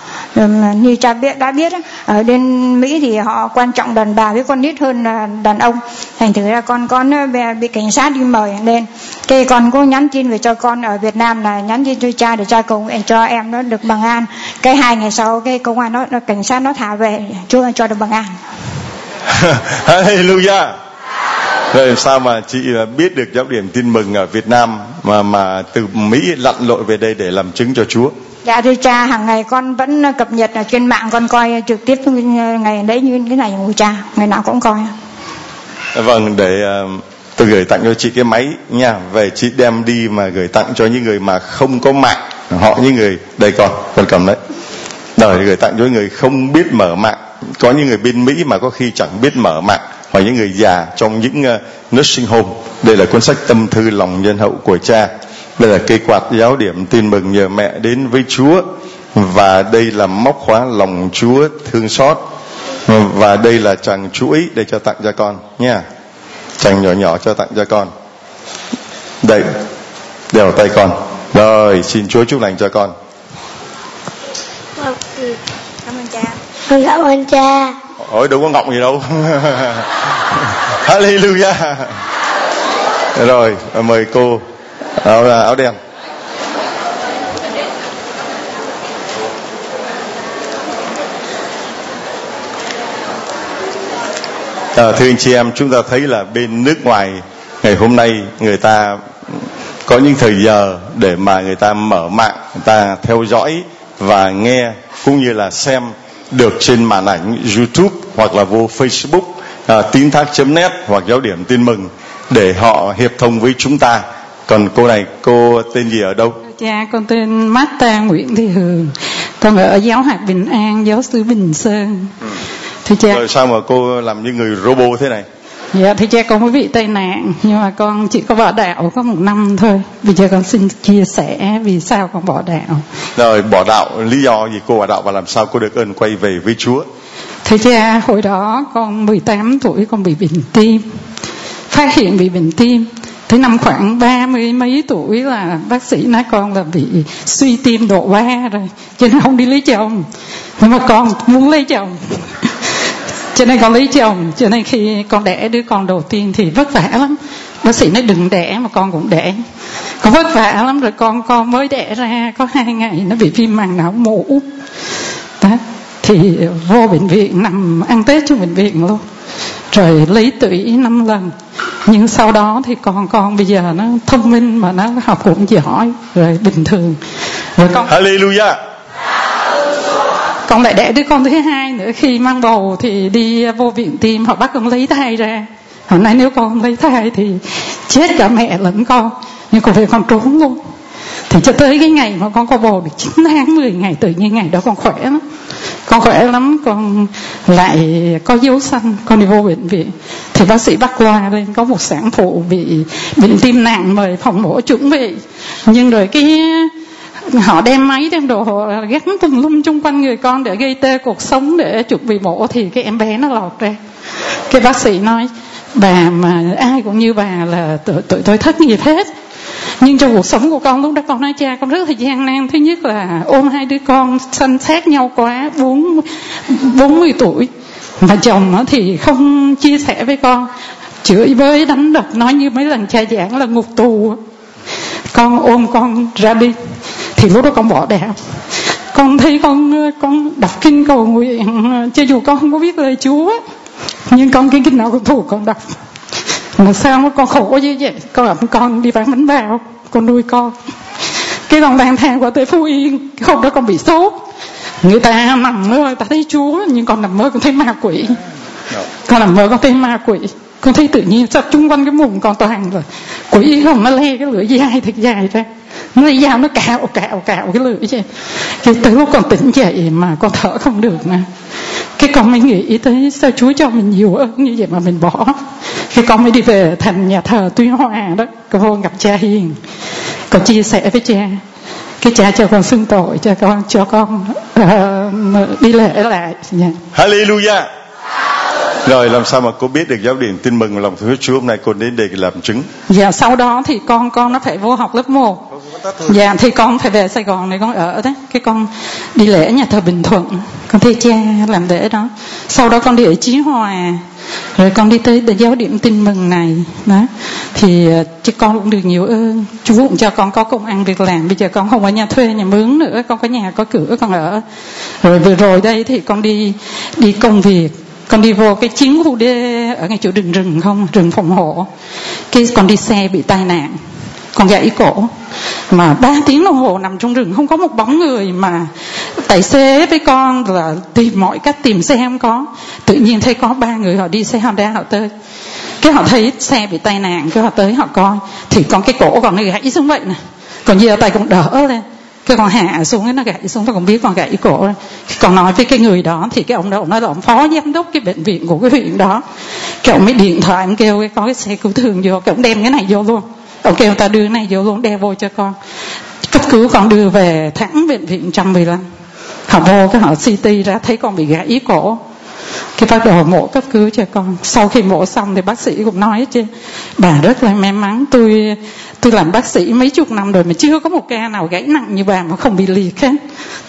Như cha biết đã biết ở bên Mỹ thì họ quan trọng đàn bà với con nít hơn là đàn ông. Thành thử ra con con ờ, bị, cảnh sát đi mời lên. Cái con có nhắn tin về cho con ở Việt Nam là nhắn tin cho cha để cha cầu nguyện cho em nó được bằng an. Cái hai ngày sau cái công an nó, cảnh sát nó thả về chưa cho được bằng an. Hallelujah rồi sao mà chị ờ, biết được giáo điểm tin mừng ở Việt Nam mà mà từ Mỹ lặn lội về đây để làm chứng cho Chúa? Dạ thưa cha, hàng ngày con vẫn cập nhật ở trên mạng con coi trực tiếp ngày đấy như cái này của cha, ngày nào cũng coi. vâng để tôi gửi tặng cho chị cái máy nha. Về chị đem đi mà gửi tặng cho những người mà không có mạng họ những người đây con con cầm đấy. Rồi gửi tặng cho những người không biết mở mạng. Có những người bên Mỹ mà có khi chẳng biết mở mạng hoặc những người già trong những uh, nursing home. Đây là cuốn sách tâm thư lòng nhân hậu của cha. Đây là cây quạt giáo điểm tin mừng nhờ mẹ đến với Chúa. Và đây là móc khóa lòng Chúa thương xót. Và đây là chàng chuỗi để cho tặng cho con nha chàng nhỏ nhỏ cho tặng cho con. Đây đeo tay con. Rồi xin Chúa chúc lành cho con. Vâng, ừ. Cảm ơn cha. Con cảm ơn cha ôi đâu có ngọng gì đâu. Hallelujah. Rồi mời cô à, áo áo đen. À, thưa anh chị em, chúng ta thấy là bên nước ngoài ngày hôm nay người ta có những thời giờ để mà người ta mở mạng, người ta theo dõi và nghe cũng như là xem được trên màn ảnh YouTube hoặc là vô Facebook à, tín thác.net hoặc giáo điểm tin mừng để họ hiệp thông với chúng ta. Còn cô này cô tên gì ở đâu? Cha con tên Marta Nguyễn Thị Hường Con ở giáo hạt Bình An, giáo sư Bình Sơn Thưa cha Rồi sao mà cô làm như người robot thế này? Dạ thưa cha con mới bị tai nạn Nhưng mà con chỉ có bỏ đạo có một năm thôi. Bây giờ con xin chia sẻ vì sao con bỏ đạo. Rồi bỏ đạo lý do gì cô bỏ đạo và làm sao cô được ơn quay về với Chúa? Thưa cha hồi đó con 18 tuổi con bị bệnh tim Phát hiện bị bệnh tim. Tới năm khoảng ba mươi mấy tuổi là bác sĩ nói con là bị suy tim độ 3 rồi Cho nên không đi lấy chồng. Nhưng mà con muốn lấy chồng cho nên con lấy chồng cho nên khi con đẻ, đứa con đầu tiên thì vất vả lắm. Bác sĩ nói đừng đẻ mà con cũng đẻ. Con vất vả lắm rồi con con mới đẻ ra, có hai ngày nó bị viêm màng não mũ đó. Thì vô bệnh viện, nằm ăn tết trong bệnh viện luôn. Rồi lấy tủy năm lần. Nhưng sau đó thì con con bây giờ nó thông minh mà nó học cũng giỏi, rồi bình thường. Rồi con Hallelujah con lại đẻ đứa con thứ hai nữa, khi mang bầu thì đi à, vô viện tim, họ bắt con lấy thai ra. Hôm nay nếu con không lấy thai thì chết cả mẹ lẫn con. Nhưng con về con trốn luôn. Thì cho tới cái ngày mà con có bầu được 9 tháng 10 ngày, tự nhiên ngày đó con khỏe lắm. Con khỏe lắm, con lại có dấu xanh, con đi vô bệnh viện. Thì bác sĩ bắt qua lên, có một sản phụ bị bệnh tim nặng mời phòng mổ chuẩn bị. Nhưng rồi cái họ đem máy đem đồ gắn tùm lum chung quanh người con để gây tê cuộc sống để chuẩn bị mổ thì cái em bé nó lọt ra. Cái bác sĩ nói bà mà ai cũng như bà là tụi, tụi tôi thất nghiệp hết. Nhưng trong cuộc sống của con lúc đó con nói cha con rất là gian nan. Thứ nhất là ôm hai đứa con sanh sát nhau quá bốn bốn mươi tuổi. Mà chồng nó thì không chia sẻ với con chửi bới đánh đập nói như mấy lần cha giảng là ngục tù con ôm con ra đi thì lúc đó con bỏ đạo con thấy con con đọc kinh cầu nguyện cho dù con không có biết lời Chúa, nhưng con cái kinh nào cũng thuộc con đọc. Mà sao mà con khổ như vậy? Con ẩm con đi bán bánh bao, con nuôi con. Cái con lang thang qua tới phú yên hôm đó con bị sốt. Người ta nằm mơ ta thấy chúa, nhưng con nằm mơ con thấy ma quỷ. Con nằm mơ con thấy ma quỷ. Con thấy tự nhiên sao chung quanh cái mùng con toàn rồi. Quỷ không nó le cái lưỡi dài thật dài ra nó dao nó cạo cạo cạo cái lưỡi chứ cái từ lúc con tỉnh dậy mà con thở không được nè. Cái con mới nghĩ tới sao Chúa cho mình nhiều ơn như vậy mà mình bỏ. Cái con mới đi về thành nhà thờ Tuy Hòa đó. Con vô gặp cha Hiền. Con chia sẻ với cha. Cái cha cho con xưng tội cho con cho con uh, đi lễ lại. Yeah. Hallelujah. Rồi làm sao mà cô biết được giáo điểm tin mừng lòng thương Chúa hôm nay cô đến để làm chứng? Dạ sau đó thì con con nó phải vô học lớp 1 Dạ thì con phải về Sài Gòn này con ở đấy Cái con đi lễ nhà thờ Bình Thuận. Con thấy cha làm lễ đó. Sau đó con đi ở Chí Hòa. Rồi con đi tới giáo điểm tin mừng này. Đó. Thì ờ, chứ con cũng được nhiều ơn. Chú cũng cho con có công ăn việc làm. Bây giờ con không ở nhà thuê nhà mướn nữa. Con có nhà, có cửa, con ở. Rồi vừa rồi đây thì con đi đi công việc. Con đi vô cái chiến khu đê ở ngay chỗ rừng rừng không? Rừng phòng hộ. Cái con đi xe bị tai nạn con gãy cổ. Mà ba tiếng đồng hồ nằm trong rừng, không có một bóng người mà tài xế với con là tìm mọi cách tìm xe không có. Tự nhiên thấy có ba người họ đi xe Honda họ tới. Cái họ thấy xe bị tai nạn, cái họ tới họ coi. Thì con cái cổ còn nó gãy xuống vậy nè. Còn giờ tay cũng đỡ lên. Cái con hạ xuống ấy nó gãy xuống và cũng biết con gãy cổ còn nói với cái người đó thì cái ông đó ông nói là ông phó giám đốc cái bệnh viện của cái huyện đó. Cái ông mới điện thoại ông kêu, có cái xe cứu thương vô. Cái ông đem cái này vô luôn ông kêu ta đưa cái này vô luôn đeo vô cho con. Cấp cứu con đưa về thẳng bệnh viện 115 họ vô cái họ CT ra, thấy con bị gãy cổ. Cái bắt đầu mổ cấp cứu cho con. Sau khi mổ xong thì bác sĩ cũng nói chứ, bà rất là may mắn, tôi tôi làm bác sĩ mấy chục năm rồi mà chưa có một ca nào gãy nặng như bà mà không bị liệt hết.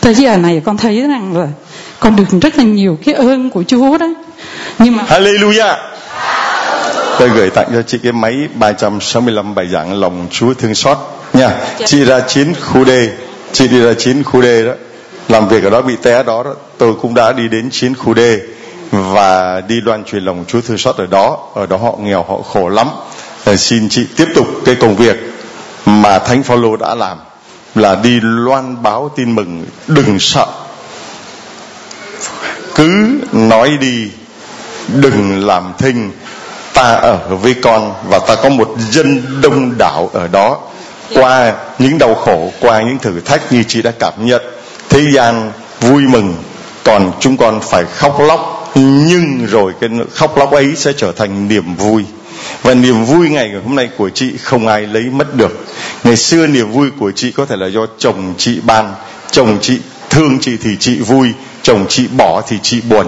Tới giờ này con thấy rằng là con được rất là nhiều cái ơn của Chúa đó. Nhưng mà Hallelujah. Tôi gửi tặng cho chị cái máy 365 bài giảng lòng Chúa thương xót nha. Chị ra chín khu D, chị đi ra chín khu D đó, làm việc ở đó bị té đó, đó. Tôi cũng đã đi đến chín khu D và đi loan truyền lòng Chúa thương xót ở đó. Ở đó họ nghèo, họ khổ lắm. Để xin chị tiếp tục cái công việc mà Thánh Phaolô đã làm là đi loan báo tin mừng đừng sợ cứ nói đi đừng làm thinh ta ở với con và ta có một dân đông đảo ở đó. Qua những đau khổ, qua những thử thách như chị đã cảm nhận, thế gian vui mừng. Còn chúng con phải khóc lóc, nhưng rồi cái khóc lóc ấy sẽ trở thành niềm vui. Và niềm vui ngày hôm nay của chị không ai lấy mất được. Ngày xưa niềm vui của chị có thể là do chồng chị ban, chồng chị thương chị thì chị vui chồng chị bỏ thì chị buồn.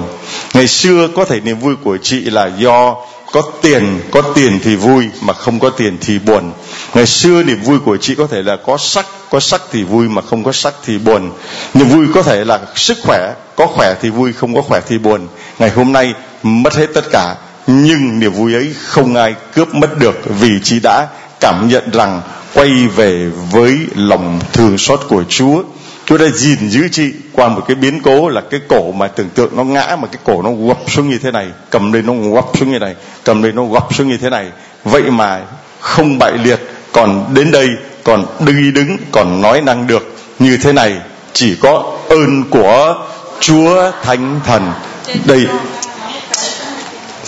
Ngày xưa có thể niềm vui của chị là do có tiền có tiền thì vui, mà không có tiền thì buồn. Ngày xưa niềm vui của chị có thể là có sắc có sắc thì vui, mà không có sắc thì buồn. Niềm vui có thể là sức khỏe, có khỏe thì vui, không có khỏe thì buồn. Ngày hôm nay mất hết tất cả, nhưng niềm vui ấy không ai cướp mất được vì chị đã cảm nhận rằng quay về với lòng thương xót của Chúa. Chúa đã gìn giữ chị qua một cái biến cố là cái cổ mà tưởng tượng nó ngã, mà cái cổ nó gập xuống như thế này, cầm lên nó gập xuống như này, cầm lên nó gập xuống như thế này. Vậy mà không bại liệt, còn đến đây, còn đi đứng, còn nói năng được như thế này, chỉ có ơn của Chúa Thánh Thần. Đây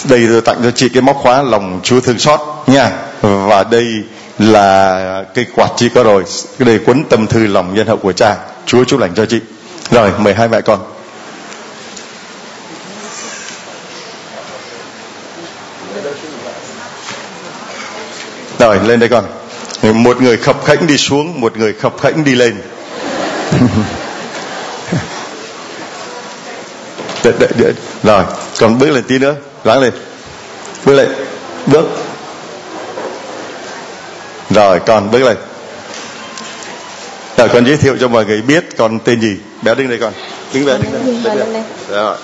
đây tôi tặng cho chị cái móc khóa lòng Chúa thương xót nha. Và đây là cái quạt chị có rồi, cái đây cuốn tâm thư lòng nhân hậu của cha. Chúa chúc lành cho chị rồi mời hai mẹ con. Rồi lên đây con. Một người khập khẽnh đi xuống một người khập khẽnh đi lên. Đợi, đợi, đợi. rồi còn bước lên tí nữa. Ráng lên. Bước lên. Bước. Rồi con bước lên rồi con giới thiệu cho mọi người biết con tên gì. Bé đứng đây con. Đứng bé đứng đây, đứng đây. rồi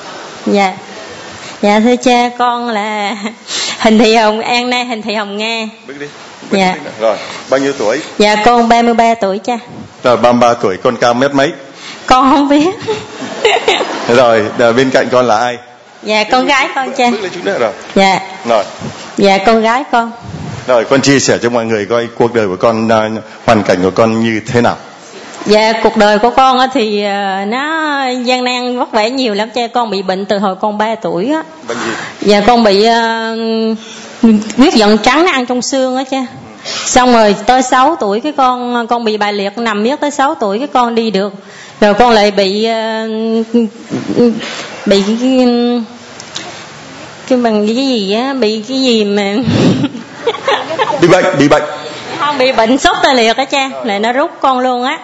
dạ. Dạ thưa cha con là hình thị hồng an nay hình thị hồng nga. Bước đi. Bước dạ. đi. rồi bao nhiêu tuổi? Dạ con 33 tuổi cha. Rồi 33 tuổi con cao mét mấy? Con không biết. Rồi bên cạnh con là ai? Dạ con gái con cha. Bước lên nữa rồi. Dạ. Rồi. Dạ con gái con. Rồi con chia sẻ cho mọi người coi cuộc đời của con à, hoàn cảnh của con như thế nào dạ cuộc đời của con á thì ờ, nó gian nan vất vả nhiều lắm cha con bị bệnh từ hồi con 3 tuổi á. Bệnh gì? Dạ con bị uh, huyết giận trắng nó ăn trong xương á cha. Xong rồi tới 6 tuổi cái con con bị bại liệt nằm miết tới 6 tuổi cái con đi được. Rồi con lại bị ờ, bị cái, cái bằng cái gì á bị cái gì mà bị bệnh bị bệnh không bị bệnh sốt tê liệt á cha lại nó rút con luôn á.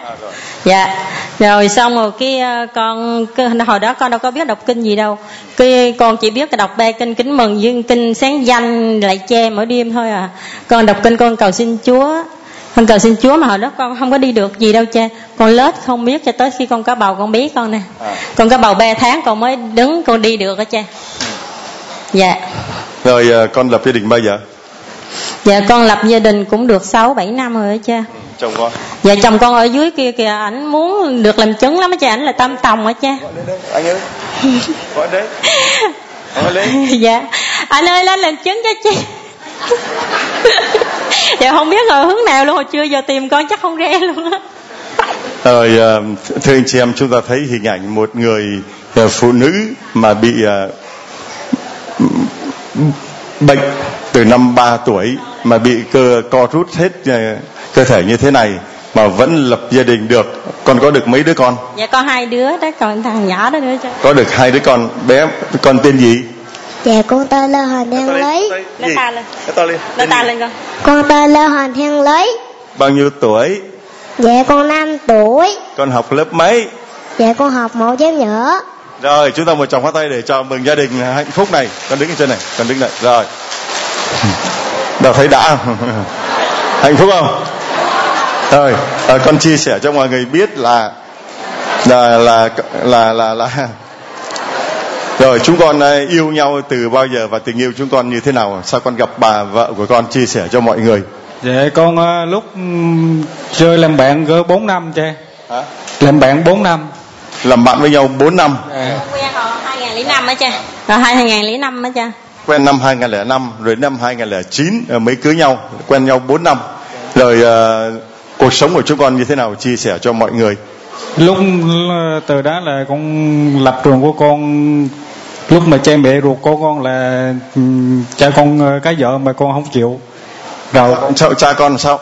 Dạ. Rồi xong rồi cái ờ, con cái, hồi đó con đâu có biết đọc kinh gì đâu. Cái con chỉ biết đọc ba kinh kính mừng dương kinh sáng danh lại che mỗi đêm thôi à. Con đọc kinh con cầu xin chúa. Con cầu xin chúa mà hồi đó con không có đi được gì đâu cha. Con lết không biết cho tới khi con có bầu con bé con nè. Con có bầu 3 tháng con mới đứng con đi được á cha. Dạ. Rồi à, con lập gia đình bao giờ dạ con lập gia đình cũng được 6 7 năm rồi á cha. Chồng con. Dạ chồng con ở dưới kia kìa ảnh muốn được làm chứng lắm á cha ảnh là tam tòng á cha. Anh ơi. Gọi đấy gọi lên dạ. Anh ơi lên làm chứng cho chị dạ không biết rồi hướng nào luôn hồi trưa giờ tìm con chắc không ra luôn á. Rồi à, thưa anh chị em chúng ta thấy hình ảnh một người à, phụ nữ mà bị à, bệnh từ năm 3 tuổi mà bị cơ co rút hết à, cơ thể như thế này mà vẫn lập gia đình được. Con có được mấy đứa con? Dạ con hai đứa đó còn thằng nhỏ đó nữa cha có được hai đứa con bé con tên gì? Dạ con tên là Hoàng Thiên Lý. Nó ta lên nó ta lên con. Con tên là Hoàng Thiên Lý. Bao nhiêu tuổi? Dạ con 5 tuổi. Con học lớp mấy? Dạ con học mẫu giáo nhỏ. Rồi chúng ta một tràng phát tay để chào mừng gia đình hạnh phúc này. Con đứng ở trên này con đứng này rồi đâu thấy đã. Hạnh phúc không? Rồi à, con chia sẻ cho mọi người biết là là là là là, là. Rồi chúng con à, yêu nhau từ bao giờ và tình yêu chúng con như thế nào? Sao con gặp bà vợ của con chia sẻ cho mọi người? Dạ con ờ, lúc ừm, chơi làm bạn cỡ 4 năm cha Hả? Làm bạn 4 năm. Làm bạn với nhau 4 năm. À, quen hồi 2005 á cha. Rồi 2005 á cha quen năm 2005 rồi năm 2009 ờ, mới cưới nhau quen nhau 4 năm. Rồi ờ, cuộc sống của chúng con như thế nào? Chia sẻ cho mọi người. Lúc từ đó là con lập trường của con. Lúc mà cha mẹ ruột của con là ừ, cha con ờ, cái vợ mà con không chịu. Rồi sao cha con làm sao?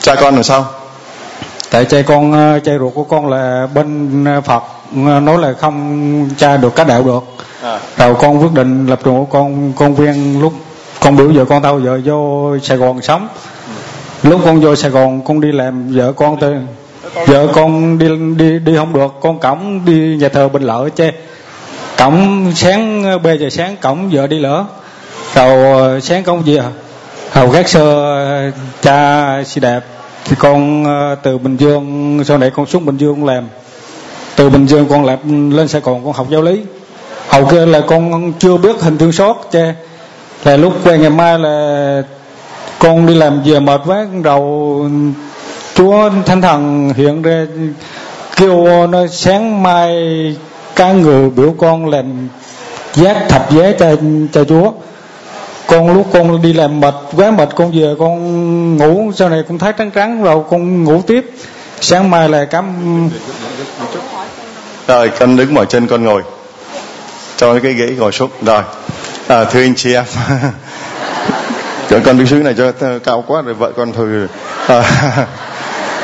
Cha con làm sao? Tại cha con ờ, cha ruột của con là bên ờ, phật ờ, nói là không cha được cái đạo được à. rồi con quyết định lập trường của con con viên lúc con biểu vợ con tao vợ vô sài gòn sống. Lúc con vô sài gòn con đi làm vợ con tới vợ con đi đi đi không được con cổng đi nhà thờ bình lợi che cổng sáng ba giờ sáng cổng vợ đi lỡ. Rồi sáng con về hầu gác sơ cha xe đạp. Thì con ờ, từ bình dương sau này con xuống bình dương làm. Từ bình dương con làm lên sài gòn con học giáo lý hầu kia là con chưa biết hình thương xót cha là lúc quen ngày mai là con đi làm về mệt quá đầu chúa thánh thần hiện ra, kêu nó sáng mai cá người biểu con làm giác thập giá cho cho chúa. Con lúc con đi làm mệt quá, mệt con về con ngủ, sau này con thấy trắng trắng rồi con ngủ tiếp. Sáng mai là cắm rồi, con đứng mỏi chân con ngồi cho cái ghế ngồi xuống. Rồi. À, thưa anh chị em. Cho con đứng xuống này cho cao quá rồi vợ con thôi. À,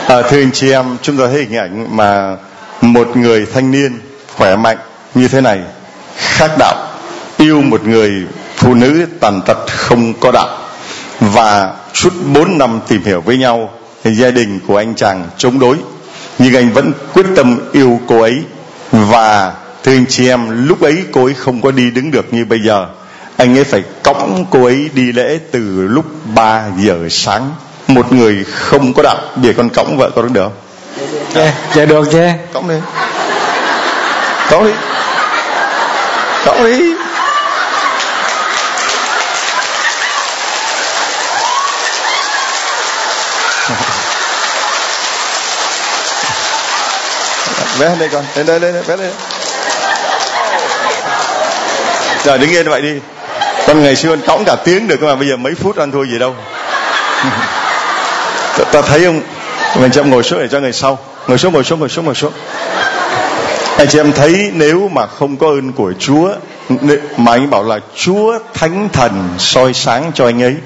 à, thưa anh chị em chúng tôi thấy hình ảnh mà một người thanh niên khỏe mạnh như thế này khác đạo yêu một người phụ nữ tàn tật không có đạo và suốt 4 năm tìm hiểu với nhau thì gia đình của anh chàng chống đối nhưng anh vẫn quyết tâm yêu cô ấy và thưa anh chị em lúc ấy cô ấy không có đi đứng được như bây giờ. Anh ấy phải cõng cô ấy đi lễ từ lúc 3 giờ sáng. Một người không có đạo để con cõng vợ con được không? Dạ dạ được cha cõng đi. Cõng đi. Cõng đi. Bé đây con. Lên đây đây bé lên rồi đứng yên vậy đi. Con ngày xưa con cõng cả tiếng được mà bây giờ mấy phút ăn thua gì đâu. Ta, ta thấy không? Mình chậm ngồi xuống để cho người sau. Ngồi xuống ngồi xuống ngồi xuống ngồi xuống. Anh chị em thấy nếu mà không có ơn của Chúa mà anh bảo là Chúa Thánh Thần soi sáng cho anh ấy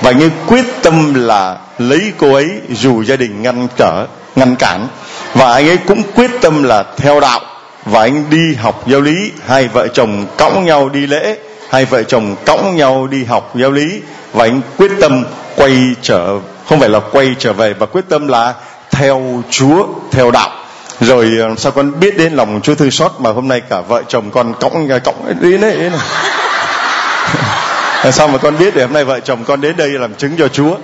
và anh ấy quyết tâm là lấy cô ấy dù gia đình ngăn trở ngăn cản và anh ấy cũng quyết tâm là theo đạo và anh đi học giáo lý hai vợ chồng cõng nhau đi lễ hai vợ chồng cõng nhau đi học giáo lý. Và anh quyết tâm quay trở không phải là quay trở về và quyết tâm là theo Chúa theo đạo. Rồi ờ, sao con biết đến lòng Chúa thương xót mà hôm nay cả vợ chồng con cõng à, cõng đi đấy, đấy này. Làm sao mà con biết để hôm nay vợ chồng con đến đây làm chứng cho Chúa?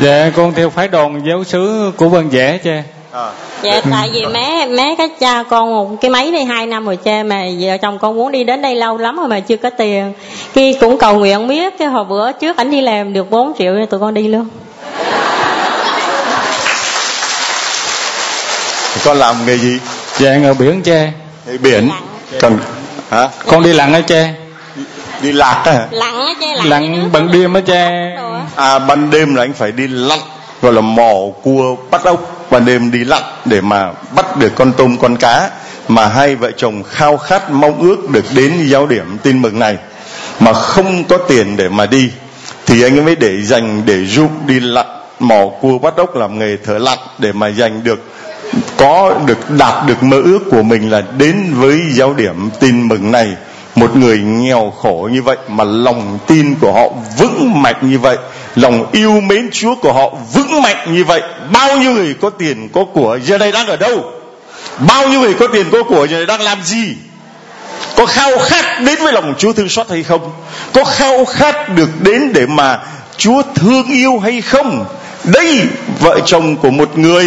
Dạ con theo phái đoàn giáo sứ của vân dẻ cha à. dạ tại vì mé mé cái cha con một cái máy đây hai năm rồi cha mà vợ chồng con muốn đi đến đây lâu lắm rồi mà chưa có tiền. Khi cũng cầu nguyện biết cái hồi bữa trước ảnh đi làm được 4 triệu nên tụi con đi luôn. Con làm nghề gì? Dạ ngờ biển cha. Biển? Còn hả? Con đi lặn ở cha. Đi lạc á hả? Lặn á cha lặn lặn bằng đêm á cha. À ban đêm là anh phải đi lặn gọi là mò cua bắt ốc ban đêm đi lặn để mà bắt được con tôm, con cá mà hai vợ chồng khao khát mong ước được đến giáo điểm tin mừng này, mà không có tiền để mà đi, thì anh ấy mới để dành để giúp đi lặn mò cua bắt ốc làm nghề thợ lặn để mà giành được, có được đạt được mơ ước của mình là đến với giáo điểm tin mừng này. Một người nghèo khổ như vậy mà lòng tin của họ vững mạnh như vậy lòng yêu mến chúa của họ vững mạnh như vậy. Bao nhiêu người có tiền, có của, giờ đây đang ở đâu? Bao nhiêu người có tiền, có của, giờ đây đang làm gì? Có khao khát đến với lòng chúa thương xót hay không? Có khao khát được đến để mà chúa thương yêu hay không? Đây, vợ chồng của một người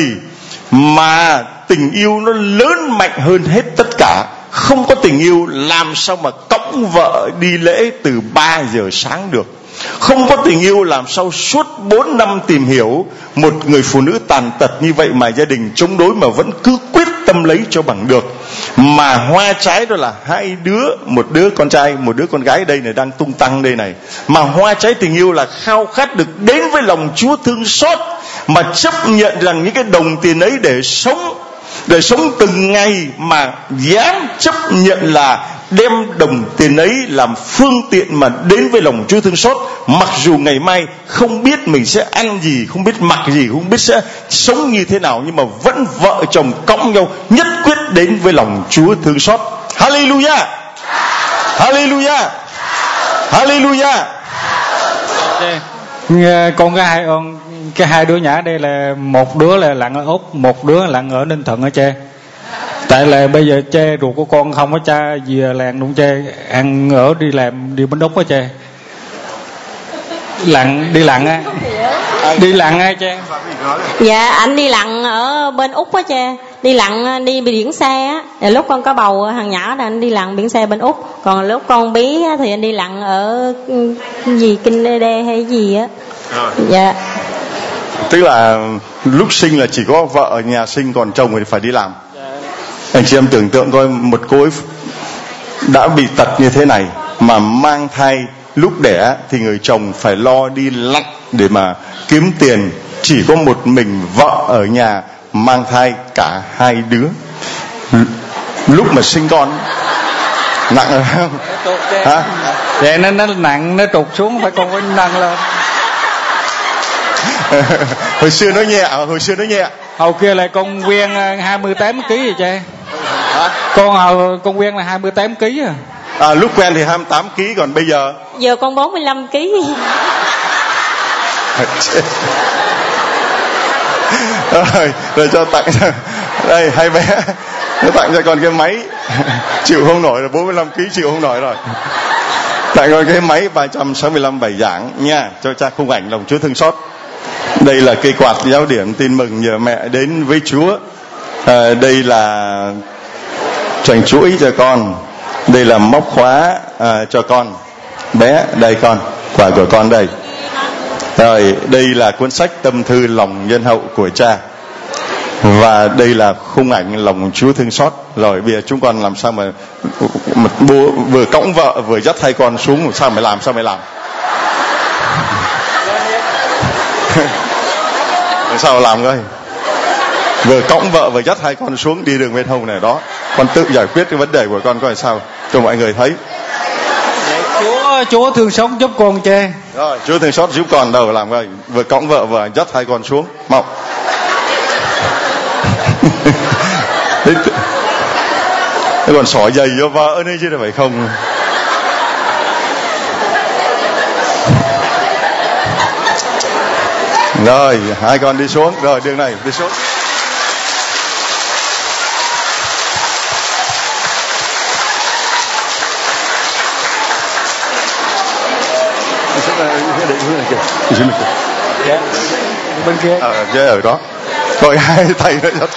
mà tình yêu nó lớn mạnh hơn hết tất cả. Không có tình yêu, làm sao mà cõng vợ đi lễ từ 3 giờ sáng được? Không có tình yêu làm sao suốt 4 năm tìm hiểu, một người phụ nữ tàn tật như vậy mà gia đình chống đối mà vẫn cứ quyết tâm lấy cho bằng được. Mà hoa trái đó là hai đứa, một đứa con trai, một đứa con gái đây này đang tung tăng đây này. Mà hoa trái tình yêu là khao khát được đến với lòng Chúa thương xót, mà chấp nhận rằng những cái đồng tiền ấy để sống để sống từng ngày mà dám chấp nhận là đem đồng tiền ấy làm phương tiện mà đến với lòng Chúa thương xót, mặc dù ngày mai không biết mình sẽ ăn gì, không biết mặc gì, không biết sẽ sống như thế nào, nhưng mà vẫn vợ chồng cõng nhau nhất quyết đến với lòng Chúa thương xót. Hallelujah! Hallelujah! Hallelujah! Dạ. Nghe con cái hai ông cái hai đứa nhỏ đây là một đứa là lặn ở úc một đứa lặn ở ninh thuận ở tre tại là bây giờ tre ruột của con không có cha gì làng đúng tre ăn ở đi làm đi bến đúc ở tre lặn đi lặn á. Đi lặn á tre dạ anh đi lặn ở bên úc á cha đi lặn đi biển xe á. Rồi lúc con có bầu thằng nhỏ là anh đi lặn biển xe bên úc. Còn lúc con bí á, thì anh đi lặn ở ừ, gì kinh đê hay gì á. Dạ tức là lúc sinh là chỉ có vợ ở nhà sinh còn chồng thì phải đi làm. Anh chị em tưởng tượng coi một cô ấy đã bị tật như thế này mà mang thai lúc đẻ thì người chồng phải lo đi lặn để mà kiếm tiền. Chỉ có một mình vợ ở nhà mang thai cả hai đứa. Lúc mà sinh con nặng rồi không hả? Vậy nên nó nặng nó trục xuống phải con phải nâng lên hồi xưa nó nhẹ hồi xưa nó nhẹ. Hồi kia là con quyên ờ, 28 kg vậy cha con hồi con quyên là 28 kg à. À, lúc quen thì 28 kg còn bây giờ? Giờ con 45 kg rồi rồi cho tặng cho đây hai bé. Nó tặng cho con cái máy. Chịu không nổi rồi 45 kg chịu không nổi rồi. Tặng con cái máy 365 bài giảng nha cho cha khung ảnh lòng Chúa thương xót đây là cây quạt giáo điểm tin mừng nhờ mẹ đến với Chúa. À, đây là trành chuỗi cho con. Đây là móc khóa à, cho con bé đây con quà của con đây. Rồi đây là cuốn sách tâm thư lòng nhân hậu của cha. Và đây là khung ảnh lòng Chúa thương xót. Rồi bây giờ chúng con làm sao mà, mà bố, vừa cõng vợ vừa dắt hai con xuống sao mày làm sao mày làm? Sao làm coi vừa cõng vợ vừa dắt hai con xuống đi đường bên hông này đó. Con tự giải quyết cái vấn đề của con coi sao cho mọi người thấy. Chúa chúa thương xót giúp con chê rồi chúa thương xót giúp con đâu làm coi vừa cõng vợ vừa dắt hai con xuống. Mau Thế còn xỏ giày cho vợ nữa chứ phải không rồi hai con đi xuống. Rồi đường này đi xuống. Bên kia. Ờ à, ở đó. Rồi hai tay nữa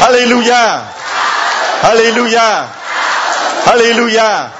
Hallelujah. Hallelujah. Hallelujah